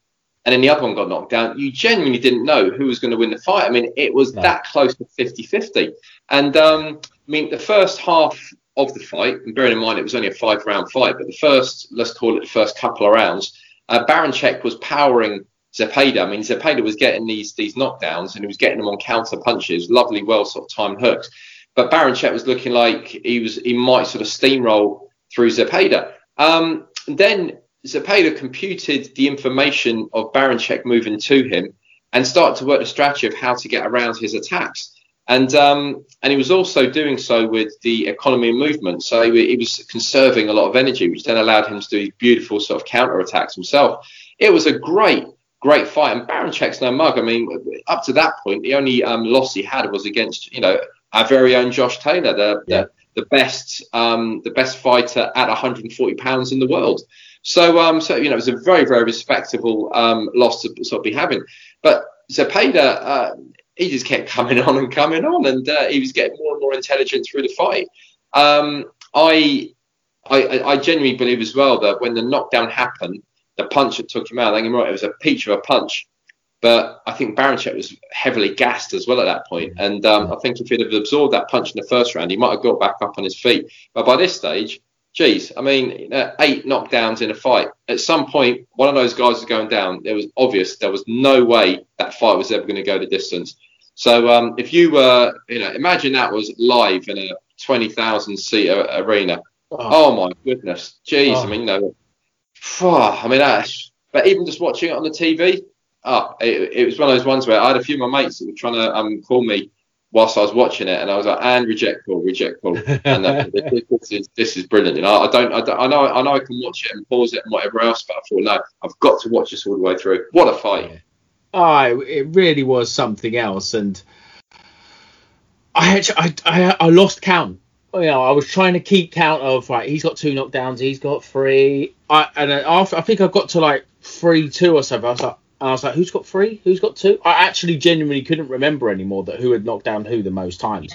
and then the other one got knocked down, you genuinely didn't know who was going to win the fight. I mean, it was No. that close to 50-50. And um, I mean, the first half of the fight, and bearing in mind it was only a five round fight, but the first, let's call it the first couple of rounds, uh, Baranchyk was powering Zepeda. I mean, Zepeda was getting these these knockdowns and he was getting them on counter punches, lovely, well sort of timed hooks. But Baranchyk was looking like he was he might sort of steamroll through Zepeda. Um, then Zepeda computed the information of Baranchyk moving to him and started to work the strategy of how to get around his attacks. And um, and he was also doing so with the economy and movement. So he, he was conserving a lot of energy, which then allowed him to do beautiful sort of counter attacks himself. It was a great, great fight. And Baranchyk's no mug. I mean, up to that point, the only um, loss he had was against you know our very own Josh Taylor, the the, the best um, the best fighter at 140 pounds in the world. So um, so you know it was a very very respectable um, loss to sort of be having. But Zepeda, uh, he just kept coming on and coming on, and uh, he was getting more and more intelligent through the fight. Um, I, I, I genuinely believe as well that when the knockdown happened, the punch that took him out, I think right, it was a peach of a punch. But I think Baranchyk was heavily gassed as well at that point. And um, I think if he'd have absorbed that punch in the first round, he might have got back up on his feet. But by this stage, geez, I mean, uh, eight knockdowns in a fight. At some point, one of those guys was going down. It was obvious there was no way that fight was ever going to go the distance. So um, if you were, you know, imagine that was live in a 20,000 seat arena. Oh, my goodness. Jeez. I Oh. mean, you know, I mean, uh, but even just watching it on the TV, oh, it, it was one of those ones where I had a few of my mates that were trying to um, call me whilst I was watching it, and I was like, "And reject call, reject call." And uh, this is this is brilliant. You know, I don't, I don't, I know, I know, I can watch it and pause it and whatever else, but I thought, no, I've got to watch this all the way through. What a fight! Oh, it really was something else, and I actually, I, I, I lost count. You know, I was trying to keep count of right. He's got two knockdowns. He's got three. I and after I think I got to like three two or something. I was like, and I was like, who's got three? Who's got two? I actually genuinely couldn't remember anymore that who had knocked down who the most times.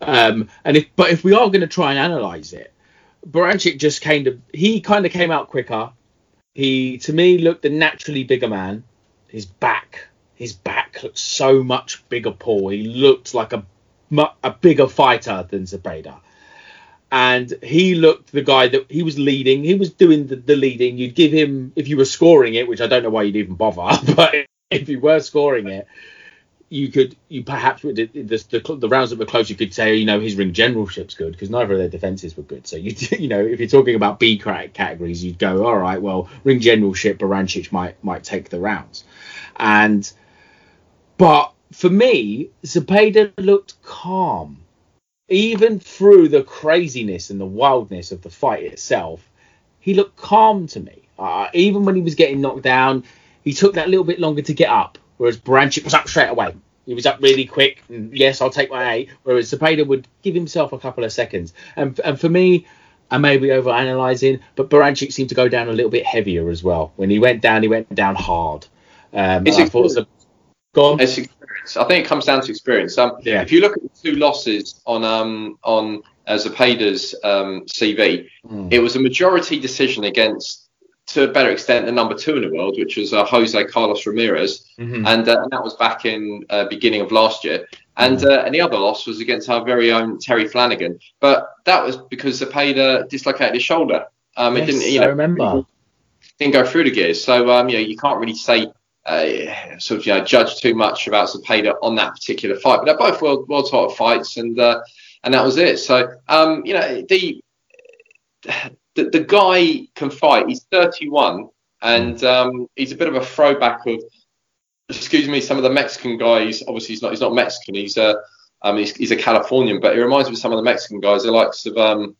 Um, and if but if we are going to try and analyze it, Baranchyk just kind of he kind of came out quicker. He to me looked a naturally bigger man. His back, his back looked so much bigger. Paul, he looked like a a bigger fighter than Zepeda. And he looked the guy that he was leading. He was doing the, the leading. You'd give him if you were scoring it, which I don't know why you'd even bother, but if you were scoring it, you could you perhaps the, the, the rounds that were close, you could say you know his ring generalship's good because neither of their defenses were good. So you you know if you're talking about B categories, you'd go all right. Well, ring generalship, Baranchyk might might take the rounds, and but for me, Zepeda looked calm. Even through the craziness and the wildness of the fight itself, he looked calm to me. Uh, even when he was getting knocked down, he took that little bit longer to get up, whereas Baranchyk was up straight away. He was up really quick. And yes, I'll take my eight. Whereas Zepeda would give himself a couple of seconds. And and for me, I may be over analysing, but Baranchyk seemed to go down a little bit heavier as well. When he went down, he went down hard. Um, it's I thought Go on. I think it comes down to experience. Um, yeah. If you look at the two losses on um, on uh, Zepeda's um, CV, Hmm. mm. it was a majority decision against, to a better extent, the number two in the world, which was uh, Jose Carlos Ramirez, mm-hmm. and, uh, and that was back in uh, beginning of last year. And mm. and the other loss was against our very own Terry Flanagan, but that was because Zepeda dislocated his shoulder. Um, yes, it didn't, you know, I remember. Didn't go through the gears, so um, you know, you can't really say uh, sort of you know judge too much about Zepeda on that particular fight. But they're both world world title fights, and uh, and that was it. So um, you know the, the the guy can fight. He's 31, and um, he's a bit of a throwback of excuse me some of the Mexican guys. Obviously, he's not he's not Mexican. He's a um, he's, he's a Californian, but he reminds me of some of the Mexican guys. The likes of um,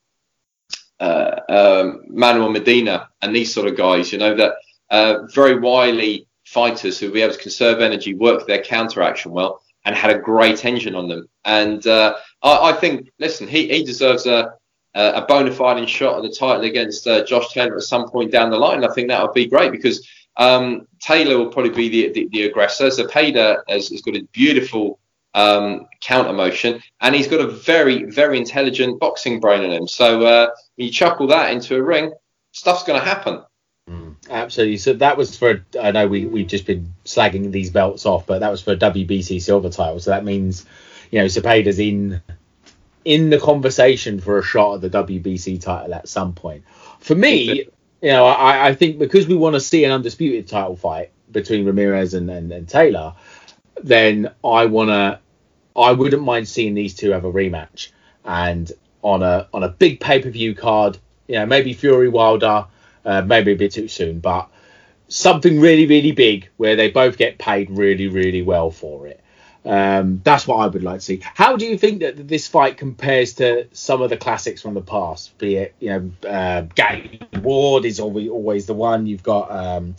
uh, um, Manuel Medina and these sort of guys. You know that uh, very wily fighters who will be able to conserve energy, work their counter action well, and had a great engine on them. And uh, I, I, think, listen, he, he deserves a, a bona fide shot at the title against uh, Josh Taylor at some point down the line. I think that would be great because um, Taylor will probably be the, the, the aggressor. Zepeda has, has got a beautiful um, counter motion, and he's got a very, very intelligent boxing brain in him. So uh, you chuckle that into a ring, stuff's going to happen. Absolutely. So that was for I know we we've just been slagging these belts off, but that was for a WBC silver title. So that means you know Zepeda's in in the conversation for a shot at the WBC title at some point. For me, you know, I, I think because we want to see an undisputed title fight between Ramirez and, and, and Taylor, then I wanna I wouldn't mind seeing these two have a rematch and on a on a big pay per view card. You know, maybe Fury Wilder uh, maybe a bit too soon, but something really, really big where they both get paid really, really well for it. Um, that's what I would like to see. How do you think that this fight compares to some of the classics from the past? Be it, you know, uh, Ward is always, always the one. You've got um,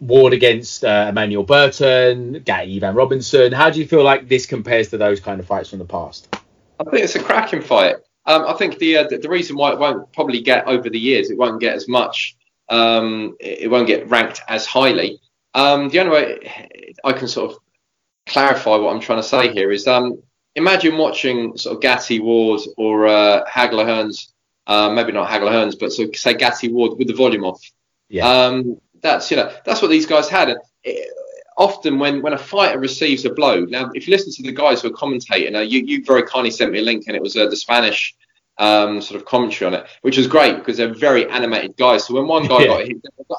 Ward against uh, Emmanuel Burton, Gatti Ivan Robinson. How do you feel like this compares to those kind of fights from the past? I think it's a cracking fight. Um, I think the, uh, the, the reason why it won't probably get over the years, it won't get as much, um, it won't get ranked as highly. Um, the only way I can sort of clarify what I'm trying to say here is um, imagine watching sort of Gatti Ward or uh, Hagler Hearns, uh, maybe not Hagler Hearns, but so say Gatti Ward with the volume off. Yeah. Um, that's you know that's what these guys had. It, often when, when a fighter receives a blow, now if you listen to the guys who are commentating, uh, you, you very kindly sent me a link and it was uh, the Spanish um, sort of commentary on it, which was great because they're very animated guys. So when one guy Yeah. got hit, like,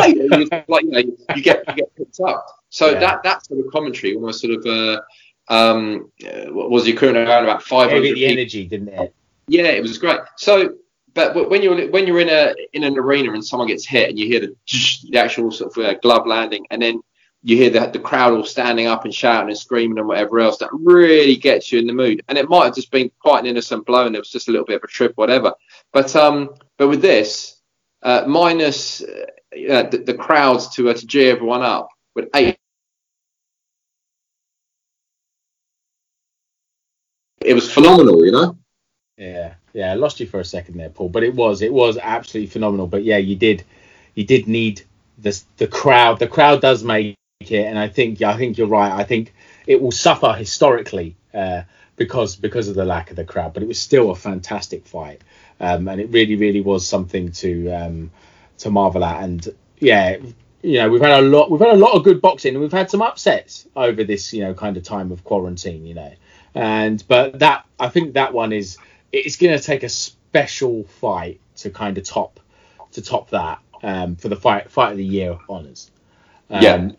"Ah!" You know, like you know, you get you get picked up. So Yeah. that that sort of commentary almost sort of uh, um, uh, what was the current around about five it the energy, didn't it? yeah, it was great. So but when you're when you're in a in an arena and someone gets hit and you hear the the actual sort of uh, glove landing and then you hear the, the crowd all standing up and shouting and screaming and whatever else that really gets you in the mood and it might have just been quite an innocent blow and it was just a little bit of a trip whatever but um but with this uh, minus uh, the, the crowds to uh, to cheer everyone up with eight it was phenomenal you know Yeah, yeah, I lost you for a second there, Paul, but it was it was absolutely phenomenal. But yeah, you did you did need the the crowd. The crowd does make it, and I think I think you're right. I think it will suffer historically uh, because because of the lack of the crowd, but it was still a fantastic fight, um, and it really really was something to um, to marvel at. And yeah, you know we've had a lot we've had a lot of good boxing, and we've had some upsets over this you know kind of time of quarantine. You know, and but that I think that one is it's going to take a special fight to kind of top to top that um, for the fight fight of the year honors. Um, Yeah.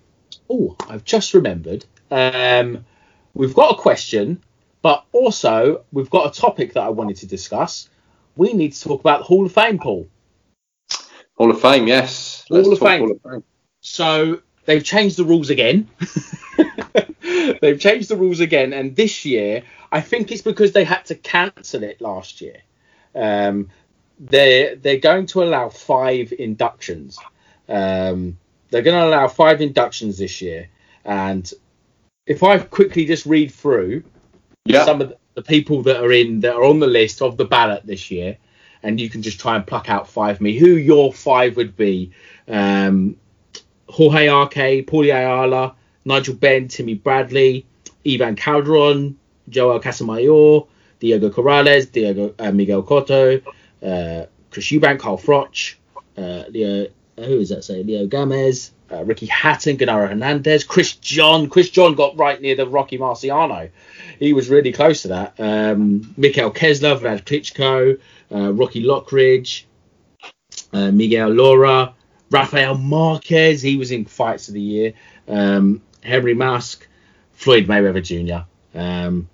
Oh, I've just remembered. Um, we've got a question, but also we've got a topic that I wanted to discuss. We need to talk about the Hall of Fame, Paul. hall of fame yes Hall of talk Fame. hall of fame So they've changed the rules again. they've changed the rules again, and this year I think it's because they had to cancel it last year. Um, they're they're going to allow five inductions. Um, they're going to allow five inductions this year, and if I quickly just read through yeah some of the- people that are in that are on the list of the ballot this year, and you can just try and pluck out five me who your five would be. Um, Jorge Arce, Paulie Ayala, Nigel Benn, Timmy Bradley, Ivan Calderon, Joel Casamayor, Diego Corrales, Diego uh, Miguel Cotto, uh, Chris Eubank, Carl Froch, uh, Leo, who is that say? Leo Gomez, uh, Ricky Hatton, Genaro Hernandez, Chris John. Chris John got right near the Rocky Marciano. He was really close to that. Um, Mikhail Kessler, Vlad Klitschko, uh, Rocky Lockridge, uh, Miguel Lora, Rafael Marquez. He was in fights of the year. Um, Henry Maske, Floyd Mayweather Jr., um,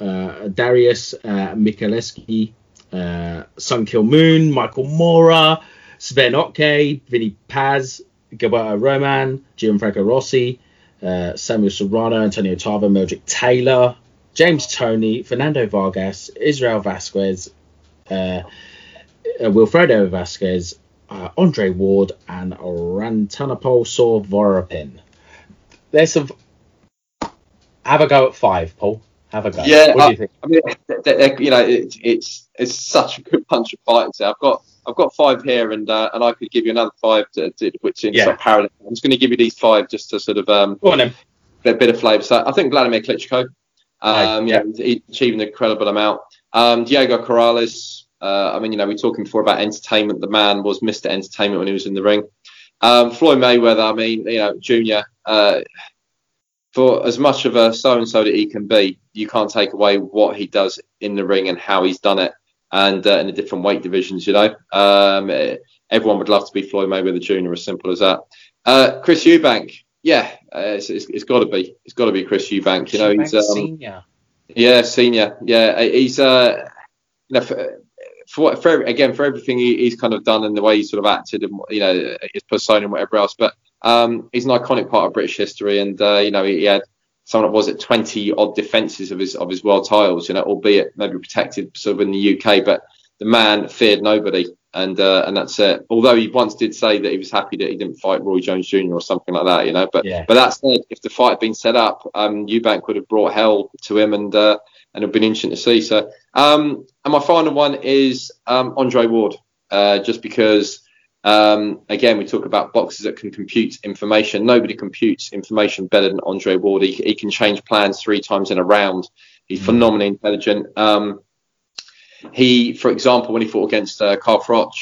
uh, Darius uh, Michalczewski, uh, Sung-Kil Moon, Michael Moorer, Sven Ottke, Vinny Paz, Gilberto Roman, Gianfranco Rossi, uh, Samuel Serrano, Antonio Tarver, Meldrick Taylor, James Toney, Fernando Vargas, Israel Vasquez, uh, uh, Wilfredo Vasquez, uh, Andre Ward, and Rantanapol Sorvorapin. There's some. Have a go at five, Paul. Have a go. Yeah, What do you think? I mean, you know, it's it's it's such a good bunch of fighters. I've got I've got five here, and uh, and I could give you another five to, to which in Yeah. sort of parallel. I'm just going to give you these five just to sort of um Go on then. a bit of flavour. So I think Vladimir Klitschko, um, Right, yeah, he's achieving an incredible amount. Um, Diego Corrales. Uh, I mean, you know, we're talking before about entertainment. The man was Mr. Entertainment when he was in the ring. Um, Floyd Mayweather. I mean, you know, Junior. Uh, for as much of a so and so that he can be, you can't take away what he does in the ring and how he's done it, and uh, in the different weight divisions. You know, um, eh, everyone would love to be Floyd Mayweather Jr. As simple as that. Uh, Chris Eubank, yeah, uh, it's, it's, it's got to be, it's got to be Chris Eubank. You know, he's um, senior. yeah, senior. Yeah, he's uh, you know, for, for, for again for everything he, he's kind of done and the way he's sort of acted and you know his persona and whatever else. But um, he's an iconic part of British history, and uh, you know he, he had something that was it twenty odd defences of his of his world titles. You know, albeit maybe protected sort of in the UK, but the man feared nobody. And uh, and that's it. Although he once did say that he was happy that he didn't fight Roy Jones Jr. or something like that, you know. But Yeah. but that said, if the fight had been set up, um, Eubank would have brought hell to him, and uh, and it'd been interesting to see. So, um, and my final one is um, Andre Ward, uh, just because, um, again, we talk about boxes that can compute information. Nobody computes information better than Andre Ward. He, he can change plans three times in a round. He's phenomenally intelligent. Um, he, for example, when he fought against uh, Carl Froch,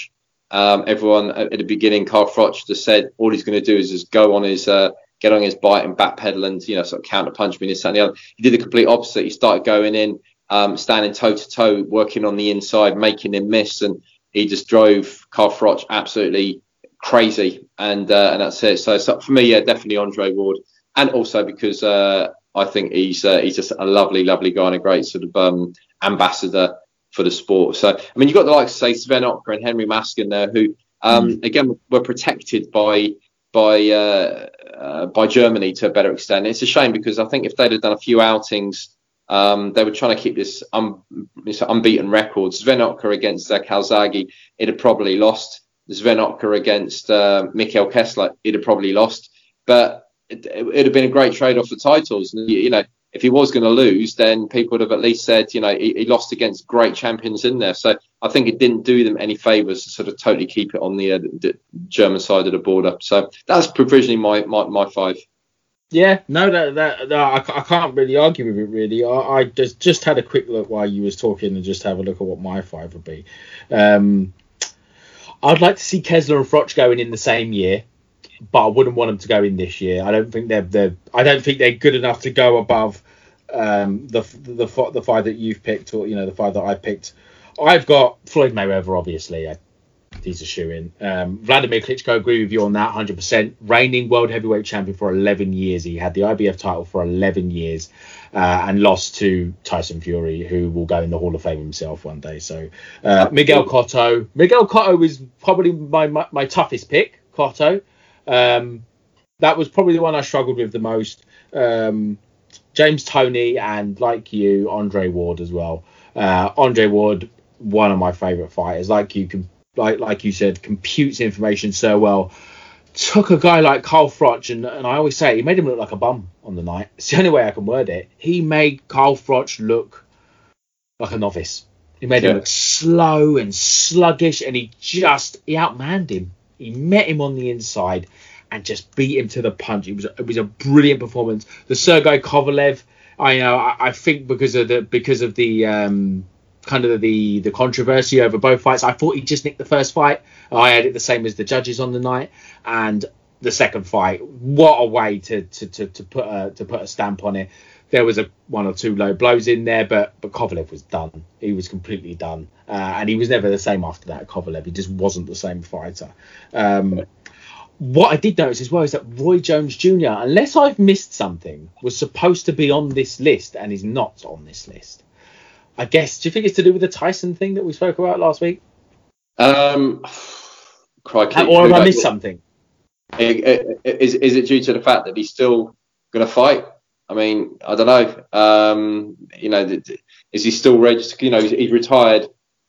um, everyone at, at the beginning, Carl Froch just said all he's going to do is just go on his uh, get on his bite and backpedal and you know sort of counter punch me this and the other. He did the complete opposite. He started going in, um, standing toe to toe, working on the inside, making him miss, and he just drove Carl Froch absolutely crazy. And uh, and that's it. So, so for me, yeah, definitely Andre Ward, and also because uh, I think he's uh, he's just a lovely, lovely guy and a great sort of um, ambassador for the sport. So I mean, you've got the likes of say Sven Ottke and Henry Maskin there, who um, Mm. again were protected by by uh, uh, by Germany to a better extent. It's a shame because I think if they'd have done a few outings, um, they were trying to keep this, um, this unbeaten record. Sven against uh, Calzaghe, it had probably lost. Sven against uh, Mikhail Kessler, it had probably lost. But it, it'd have been a great trade off for titles. And, you, you know, if he was going to lose, then people would have at least said, you know, he, he lost against great champions in there. So I think it didn't do them any favours to sort of totally keep it on the, uh, the German side of the border. So that's provisionally my, my, my five. Yeah, no, that, that, that I, I can't really argue with it. Really, I, I just just had a quick look while you was talking and just have a look at what my five would be. Um, I'd like to see Kessler and Froch going in the same year, but I wouldn't want them to go in this year. I don't think they're they're I don't think they're good enough to go above um, the the the five that you've picked or you know the five that I picked. I've got Floyd Mayweather, obviously. I, he's a shoe in. Um, Vladimir Klitschko, agree with you on that 100%. Reigning world heavyweight champion for 11 years. He had the IBF title for 11 years uh, and lost to Tyson Fury, who will go in the Hall of Fame himself one day. So uh, Miguel Cotto. Miguel Cotto is probably my, my, my toughest pick, Cotto. Um, that was probably the one I struggled with the most. Um, James Toney and like you, Andre Ward as well. Uh, Andre Ward, one of my favourite fighters. Like you can, like like you said, computes information so well. Took a guy like Carl Froch, and, and I always say he made him look like a bum on the night. It's the only way I can word it. He made Carl Froch look like a novice. He made him look slow and sluggish, and he just he outmanned him. He met him on the inside and just beat him to the punch. It was it was a brilliant performance. The Sergei Kovalev, I know I, I think because of the because of the um, kind of the the controversy over both fights, I thought he just nicked the first fight. I had it the same as the judges on the night, and the second fight. What a way to to, to, to put a to put a stamp on it. There was a one or two low blows in there, but but Kovalev was done. He was completely done, uh, and he was never the same after that. Kovalev, he just wasn't the same fighter. Um, what I did notice as well is that Roy Jones Jr., unless I've missed something, was supposed to be on this list and is not on this list. I guess. Do you think it's to do with the Tyson thing that we spoke about last week, Um, crikey. or have I missed something? Is, is it due to the fact that he's still going to fight? I mean, I don't know. Um, you know, is he still registered? You know, he's retired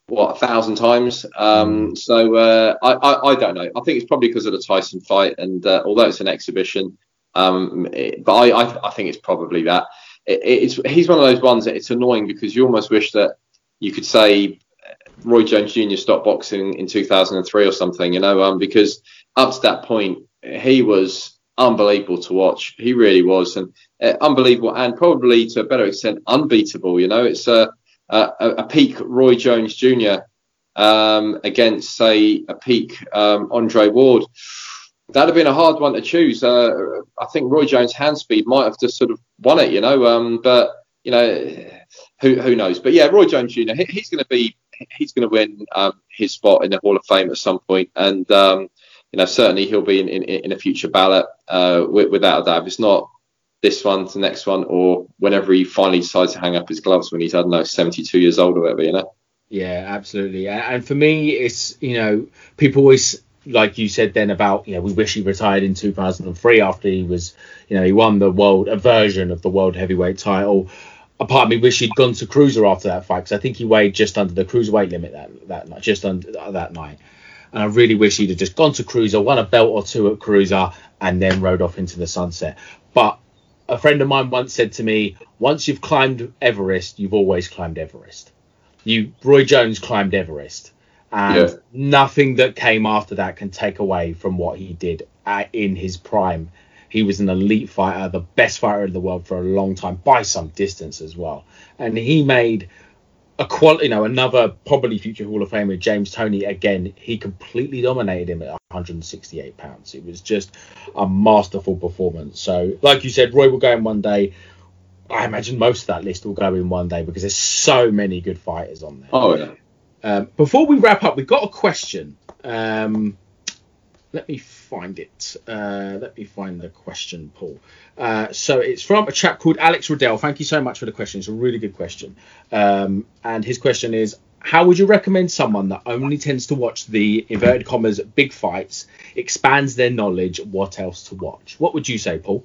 what a thousand times. Um, so uh, I, I, I don't know. I think it's probably because of the Tyson fight, and uh, although it's an exhibition, um, it- but I, I, I think it's probably that. It, it's he's one of those ones that it's annoying because you almost wish that you could say Roy Jones Jr. stopped boxing in 2003 or something, you know, um, because up to that point he was unbelievable to watch. He really was, and uh, unbelievable, and probably to a better extent unbeatable. You know, it's a a, a peak Roy Jones Jr. Um, against say a peak um, Andre Ward. That'd have been a hard one to choose. Uh, I think Roy Jones' hand speed might have just sort of won it, you know. Um, but you know, who who knows? But yeah, Roy Jones Jr. He, he's going to be he's going to win um, his spot in the Hall of Fame at some point, and um, you know certainly he'll be in in, in a future ballot uh, without a doubt. If it's not this one, the next one, or whenever he finally decides to hang up his gloves when he's I don't know 72 years old or whatever, you know. Yeah, absolutely. And for me, it's you know people always like you said then about you know we wish he retired in 2003 after he was you know he won the world a version of the world heavyweight title. A part of me wish he'd gone to cruiser after that fight because I think he weighed just under the cruiserweight limit that that night, just under uh, that night. And I really wish he'd have just gone to cruiser, won a belt or two at cruiser, and then rode off into the sunset. But a friend of mine once said to me, once you've climbed Everest, you've always climbed Everest. You Roy Jones climbed Everest, and Yeah. nothing that came after that can take away from what he did at, in his prime. He was an elite fighter, the best fighter in the world for a long time by some distance as well, and he made a qual, you know, another probably future Hall of Famer, James Toney. Again, he completely dominated him at 168 pounds. It was just a masterful performance. So, like you said, Roy will go in one day. I imagine most of that list will go in one day because there's so many good fighters on there. Oh yeah. Um, before we wrap up, we've got a question. Um, let me find it. Uh, let me find the question, Paul. Uh, so it's from a chap called Alex Riddell. Thank you so much for the question. It's a really good question. Um, and his question is how would you recommend someone that only tends to watch the inverted commas big fights expands their knowledge what else to watch? What would you say, Paul?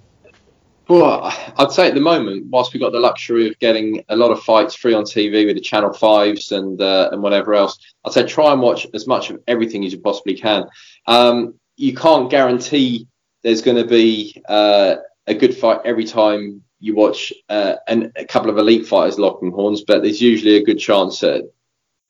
Well, I'd say at the moment, whilst we've got the luxury of getting a lot of fights free on TV with the Channel Fives and uh, and whatever else, I'd say try and watch as much of everything as you possibly can. Um, you can't guarantee there's going to be uh, a good fight every time you watch uh, an, a couple of elite fighters locking horns, but there's usually a good chance that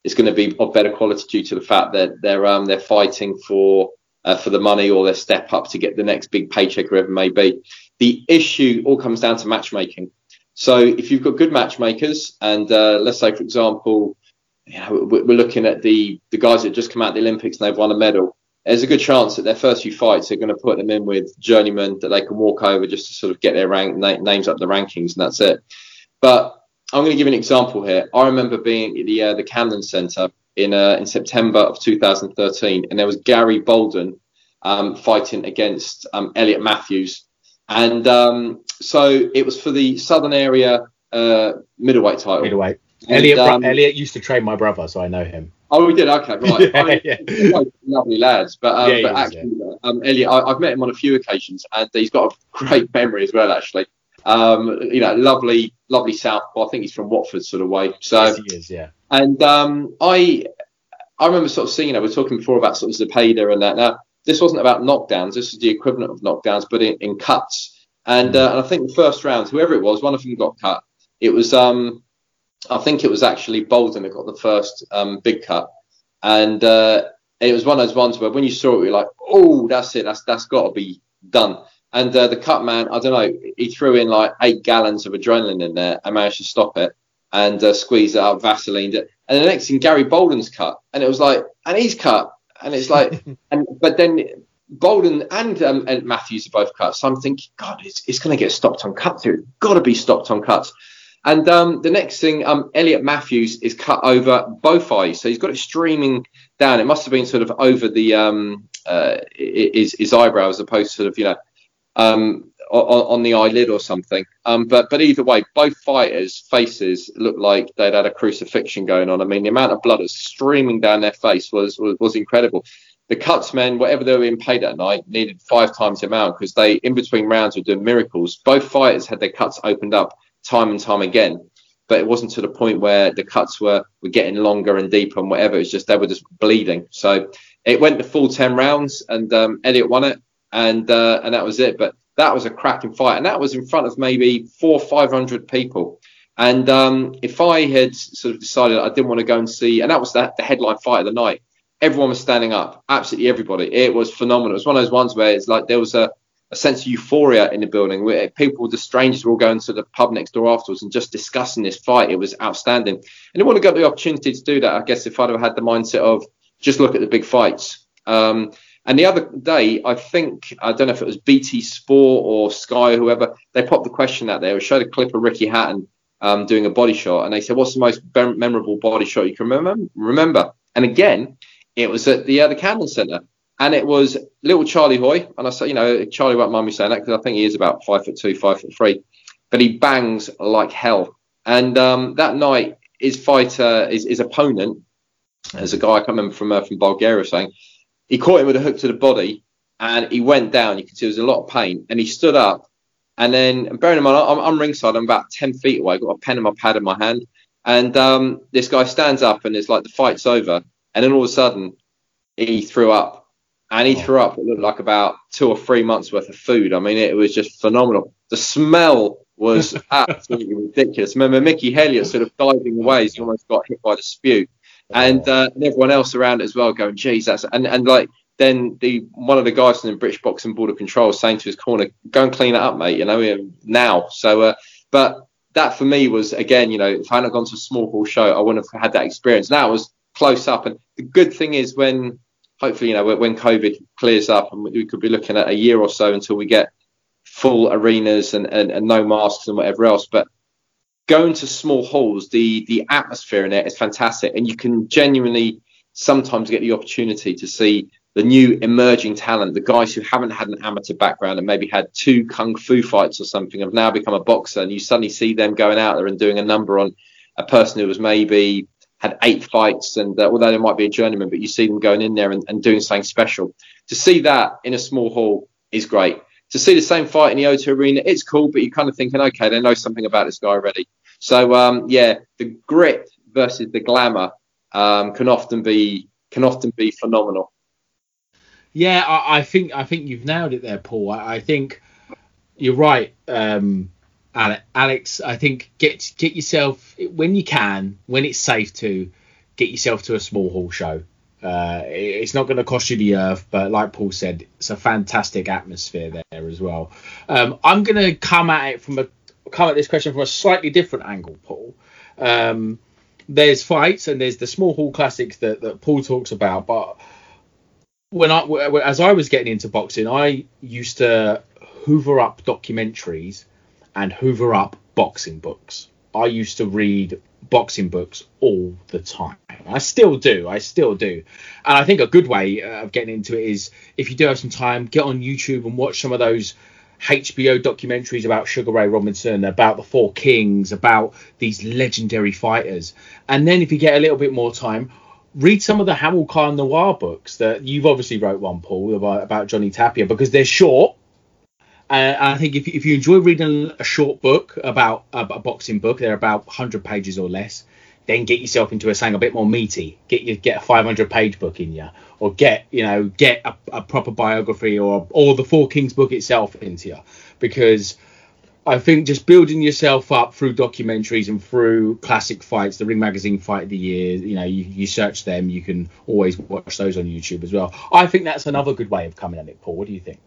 it's going to be of better quality due to the fact that they're um, they're fighting for uh, for the money or their step up to get the next big paycheck, whatever it may be. The issue all comes down to matchmaking. So if you've got good matchmakers, and uh, let's say, for example, you know, we're looking at the the guys that just come out of the Olympics and they've won a medal. There's a good chance that their first few fights are going to put them in with journeymen that they can walk over just to sort of get their rank na- names up the rankings, and that's it. But I'm going to give an example here. I remember being at the uh, the Camden Centre in uh, in September of 2013, and there was Gary Bolden um, fighting against um, Elliot Matthews, and um, so it was for the Southern Area uh, middleweight title. Middleweight. Elliot, um, Elliot used to train my brother, so I know him. Oh, we did. Okay, right. Yeah, I mean, yeah. lovely lads, but um, Yeah, but actually, um, Elliot, I, I've met him on a few occasions, and he's got a great memory as well. Actually, um, you know, lovely, lovely southpaw. I think he's from Watford sort of way. So Yes, he is, yeah. and um, I I remember sort of seeing, you know, we are talking before about sort of Zepeda and that. Now, this wasn't about knockdowns. This was the equivalent of knockdowns, but in, in cuts. And, uh, and I think the first round, whoever it was, one of them got cut. It was, um, I think it was actually Bolden that got the first um, big cut. And uh, it was one of those ones where when you saw it, you're like, oh, that's it. That's that's got to be done. And uh, the cut man, I don't know, he threw in like eight gallons of adrenaline in there and managed to stop it and uh, squeeze it out, Vaseline it. And the next thing, Gary Bolden's cut, and it was like, and he's cut, and it's like, and but then Bolden and um, and Matthews are both cut. So I'm thinking, God, it's, it's going to get stopped on cuts here. It's got to be stopped on cuts. And um, the next thing, um, Elliot Matthews is cut over both eyes, so he's got it streaming down. It must have been sort of over the um, uh, his, his eyebrow as opposed to sort of you know um, on, on the eyelid or something. Um, but but either way, both fighters' faces looked like they'd had a crucifixion going on. I mean, the amount of blood that's streaming down their face was was, was incredible. The cutsmen, whatever they were being paid that night, needed five times the amount because they, in between rounds, were doing miracles. Both fighters had their cuts opened up time and time again, but it wasn't to the point where the cuts were were getting longer and deeper and whatever. It's just they were just bleeding. So it went the full ten rounds, and um, Elliot won it, and uh, and that was it. But that was a cracking fight, and that was in front of maybe four, five hundred people. And um, if I had sort of decided I didn't want to go and see, and that was the, the headline fight of the night, everyone was standing up, absolutely everybody. It was phenomenal. It was one of those ones where it's like there was a, a sense of euphoria in the building where people, the strangers, were all going to the pub next door afterwards and just discussing this fight. It was outstanding. And I would have got the opportunity to do that, I guess, if I'd have had the mindset of just look at the big fights. Um, and the other day, I think, I don't know if it was BT Sport or Sky or whoever, they popped the question out there. It showed a clip of Ricky Hatton um, doing a body shot. And they said, What's the most memorable body shot you can remember? And again, it was at the, uh, the Camden Centre. And it was little Charlie Hoy. And I say, you know, Charlie won't mind me saying that because I think he is about five foot two, five foot three. But he bangs like hell. And um, that night, his fighter, his, his opponent, as a guy I can't remember from uh, from Bulgaria saying, he caught him with a hook to the body and he went down. You can see there was a lot of pain. And he stood up. And then, and bearing in mind, I'm, I'm ringside, I'm about 10 feet away. I've got a pen and my pad in my hand. And um, this guy stands up and it's like the fight's over. And then all of a sudden, he threw up. And he threw up, it looked like about two or three months worth of food. I mean, it was just phenomenal. The smell was absolutely ridiculous. Remember, Mickey Helliet sort of diving away, he almost got hit by the spew and uh, and everyone else around as well going, geez, that's and and like then the one of the guys from the British Boxing Board of Control saying to his corner, go and clean it up, mate. You know, now. So, uh, but that for me was again, you know, if I hadn't gone to a small hall show, I wouldn't have had that experience. Now it was close up, and the good thing is when hopefully you know when COVID clears up, and we could be looking at a year or so until we get full arenas and, and, and no masks and whatever else. But going to small halls, the the atmosphere in it is fantastic, and you can genuinely sometimes get the opportunity to see the new emerging talent, the guys who haven't had an amateur background and maybe had two kung fu fights or something, have now become a boxer, and you suddenly see them going out there and doing a number on a person who was maybe had eight fights, and uh, although they might be a journeyman, but you see them going in there and, and doing something special. To see that in a small hall is great. To see the same fight in the O2 Arena, it's cool, but you're kind of thinking, okay, they know something about this guy already. So um, yeah, the grit versus the glamour um, can often be can often be phenomenal. Yeah, I, I, think I think you've nailed it there, Paul. I, I think you're right, um, Alex. I think get get yourself when you can, when it's safe to, get yourself to a small hall show. Uh, it's not going to cost you the earth, but like Paul said, it's a fantastic atmosphere there as well. Um, I'm going to come at it from a come at this question from a slightly different angle, Paul. Um, there's fights and there's the small hall classics that, that Paul talks about, but when I as I was getting into boxing, I used to hoover up documentaries and hoover up boxing books. I used to read boxing books all the time. I still do. I still do. And I think a good way uh, of getting into it is if you do have some time, get on YouTube and watch some of those HBO documentaries about Sugar Ray Robinson, about the Four Kings, about these legendary fighters. And then if you get a little bit more time, read some of the Hamilcar Noir books that you've obviously wrote one, Paul, about, about Johnny Tapia because they're short. Uh, I think if, if you enjoy reading a short book about a, a boxing book, they're about 100 pages or less. Then get yourself into a saying a bit more meaty. Get you get a 500 page book in you, or get you know get a, a proper biography or or the Four Kings book itself into you, because I think just building yourself up through documentaries and through classic fights, the Ring Magazine Fight of the Year, you know, you, you search them, you can always watch those on YouTube as well. I think that's another good way of coming at it, Paul. What do you think?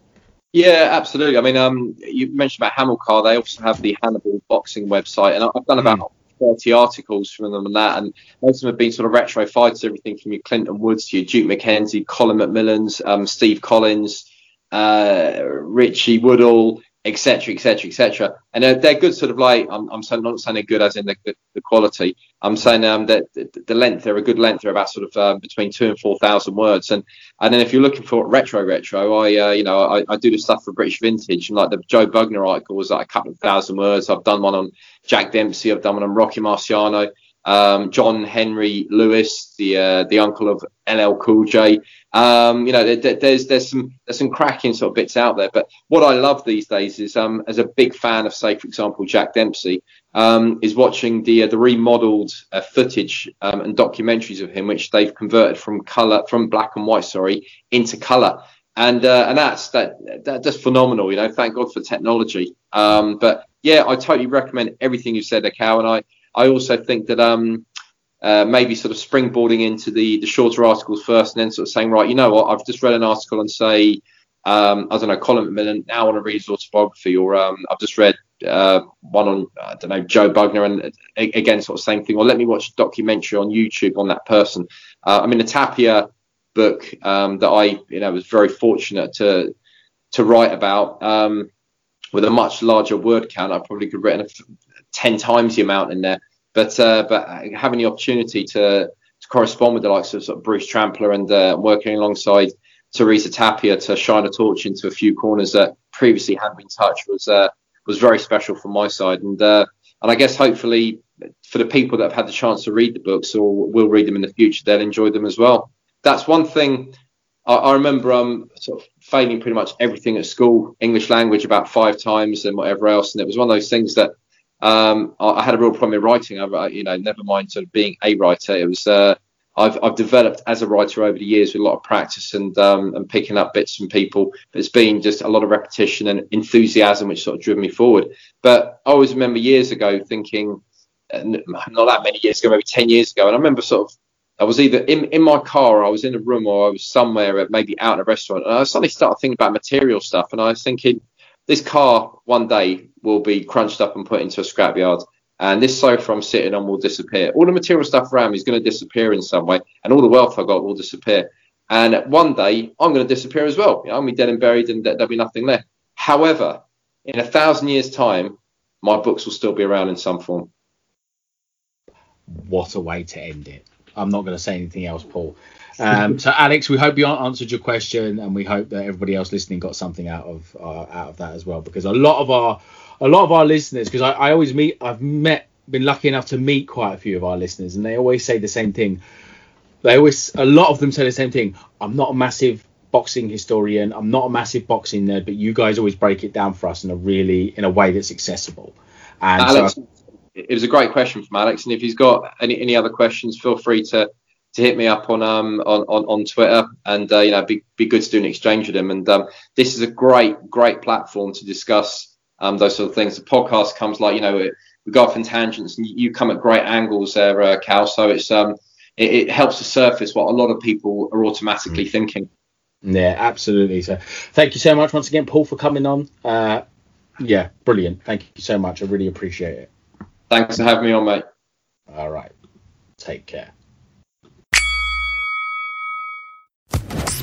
Yeah, absolutely. I mean, um, you mentioned about Hamilcar. They also have the Hannibal boxing website, and I've done about mm. 30 articles from them on that, and most of them have been sort of retro fights, everything from your Clinton Woods to your Duke McKenzie, Colin McMillan's, um, Steve Collins, uh, Richie Woodall, etc., etc., etc. And they're, they're, good, sort of like I'm, I'm saying, not saying they're good as in the, the, quality. I'm saying um, that the, the, length, they're a good length. They're about sort of um, between two and four thousand words. And and then if you're looking for retro, retro, I uh, you know I, I do the stuff for British Vintage, and like the Joe Bugner article was like a couple of thousand words. I've done one on Jack Dempsey. I've done one on Rocky Marciano. Um, John Henry Lewis, the uh, the uncle of LL Cool J. Um, you know, there, there's there's some there's some cracking sort of bits out there. But what I love these days is, um, as a big fan of, say, for example, Jack Dempsey, um, is watching the uh, the remodeled uh, footage um, and documentaries of him, which they've converted from color from black and white, sorry, into color. And uh, and that's that, that that's phenomenal, you know. Thank God for technology. Um, but yeah, I totally recommend everything you said, Akal, and I I also think that um, uh, maybe sort of springboarding into the the shorter articles first, and then sort of saying, right, you know what, I've just read an article and say, um, I don't know, Colin McMillan. Now I want to read his autobiography, or um, I've just read uh, one on I don't know Joe Bugner, and again, sort of same thing. Or let me watch a documentary on YouTube on that person. Uh, I mean, the Tapia book um, that I you know was very fortunate to to write about. Um, with a much larger word count, I probably could have written a, ten times the amount in there. But uh, but having the opportunity to, to correspond with the likes of, sort of Bruce Trampler and uh, working alongside Teresa Tapia to shine a torch into a few corners that previously hadn't been touched was uh, was very special from my side. And uh, and I guess hopefully for the people that have had the chance to read the books or will read them in the future, they'll enjoy them as well. That's one thing. I, remember um sort of failing pretty much everything at school, English language about five times and whatever else, and it was one of those things that um, I, I, had a real problem in writing. I, you know, never mind sort of being a writer. It was uh, I've, I've developed as a writer over the years with a lot of practice and um, and picking up bits from people. But it's been just a lot of repetition and enthusiasm which sort of driven me forward. But I always remember years ago thinking, uh, not that many years ago, maybe ten years ago, and I remember sort of I was either in, in my car or I was in a room or I was somewhere, maybe out in a restaurant, and I suddenly started thinking about material stuff, and I was thinking this car one day will be crunched up and put into a scrapyard. And this sofa I'm sitting on will disappear. All the material stuff around me is going to disappear in some way, and all the wealth I got will disappear. And one day I'm going to disappear as well. You know, I'll be dead and buried, and there'll be nothing left. However, in a thousand years' time, my books will still be around in some form. What a way to end it. I'm not going to say anything else, Paul. Um, so, Alex, we hope you answered your question, and we hope that everybody else listening got something out of uh, out of that as well. Because a lot of our a lot of our listeners, because I, I always meet, I've met been lucky enough to meet quite a few of our listeners, and they always say the same thing. They always, a lot of them say the same thing. I'm not a massive boxing historian. I'm not a massive boxing nerd, but you guys always break it down for us in a really in a way that's accessible. And Alex, so, it was a great question from Alex, and if he's got any, any other questions, feel free to to hit me up on um on on, on Twitter, and uh, you know be be good to do an exchange with him. And um, this is a great great platform to discuss um those sort of things. The podcast comes like you know we go off in tangents, and you come at great angles there, uh, Cal. So it's um it, it helps to surface what a lot of people are automatically thinking. yeah, absolutely. So thank you so much once again, Paul, for coming on. Uh, yeah, brilliant. Thank you so much. I really appreciate it. Thanks for having me on, mate. All right, take care.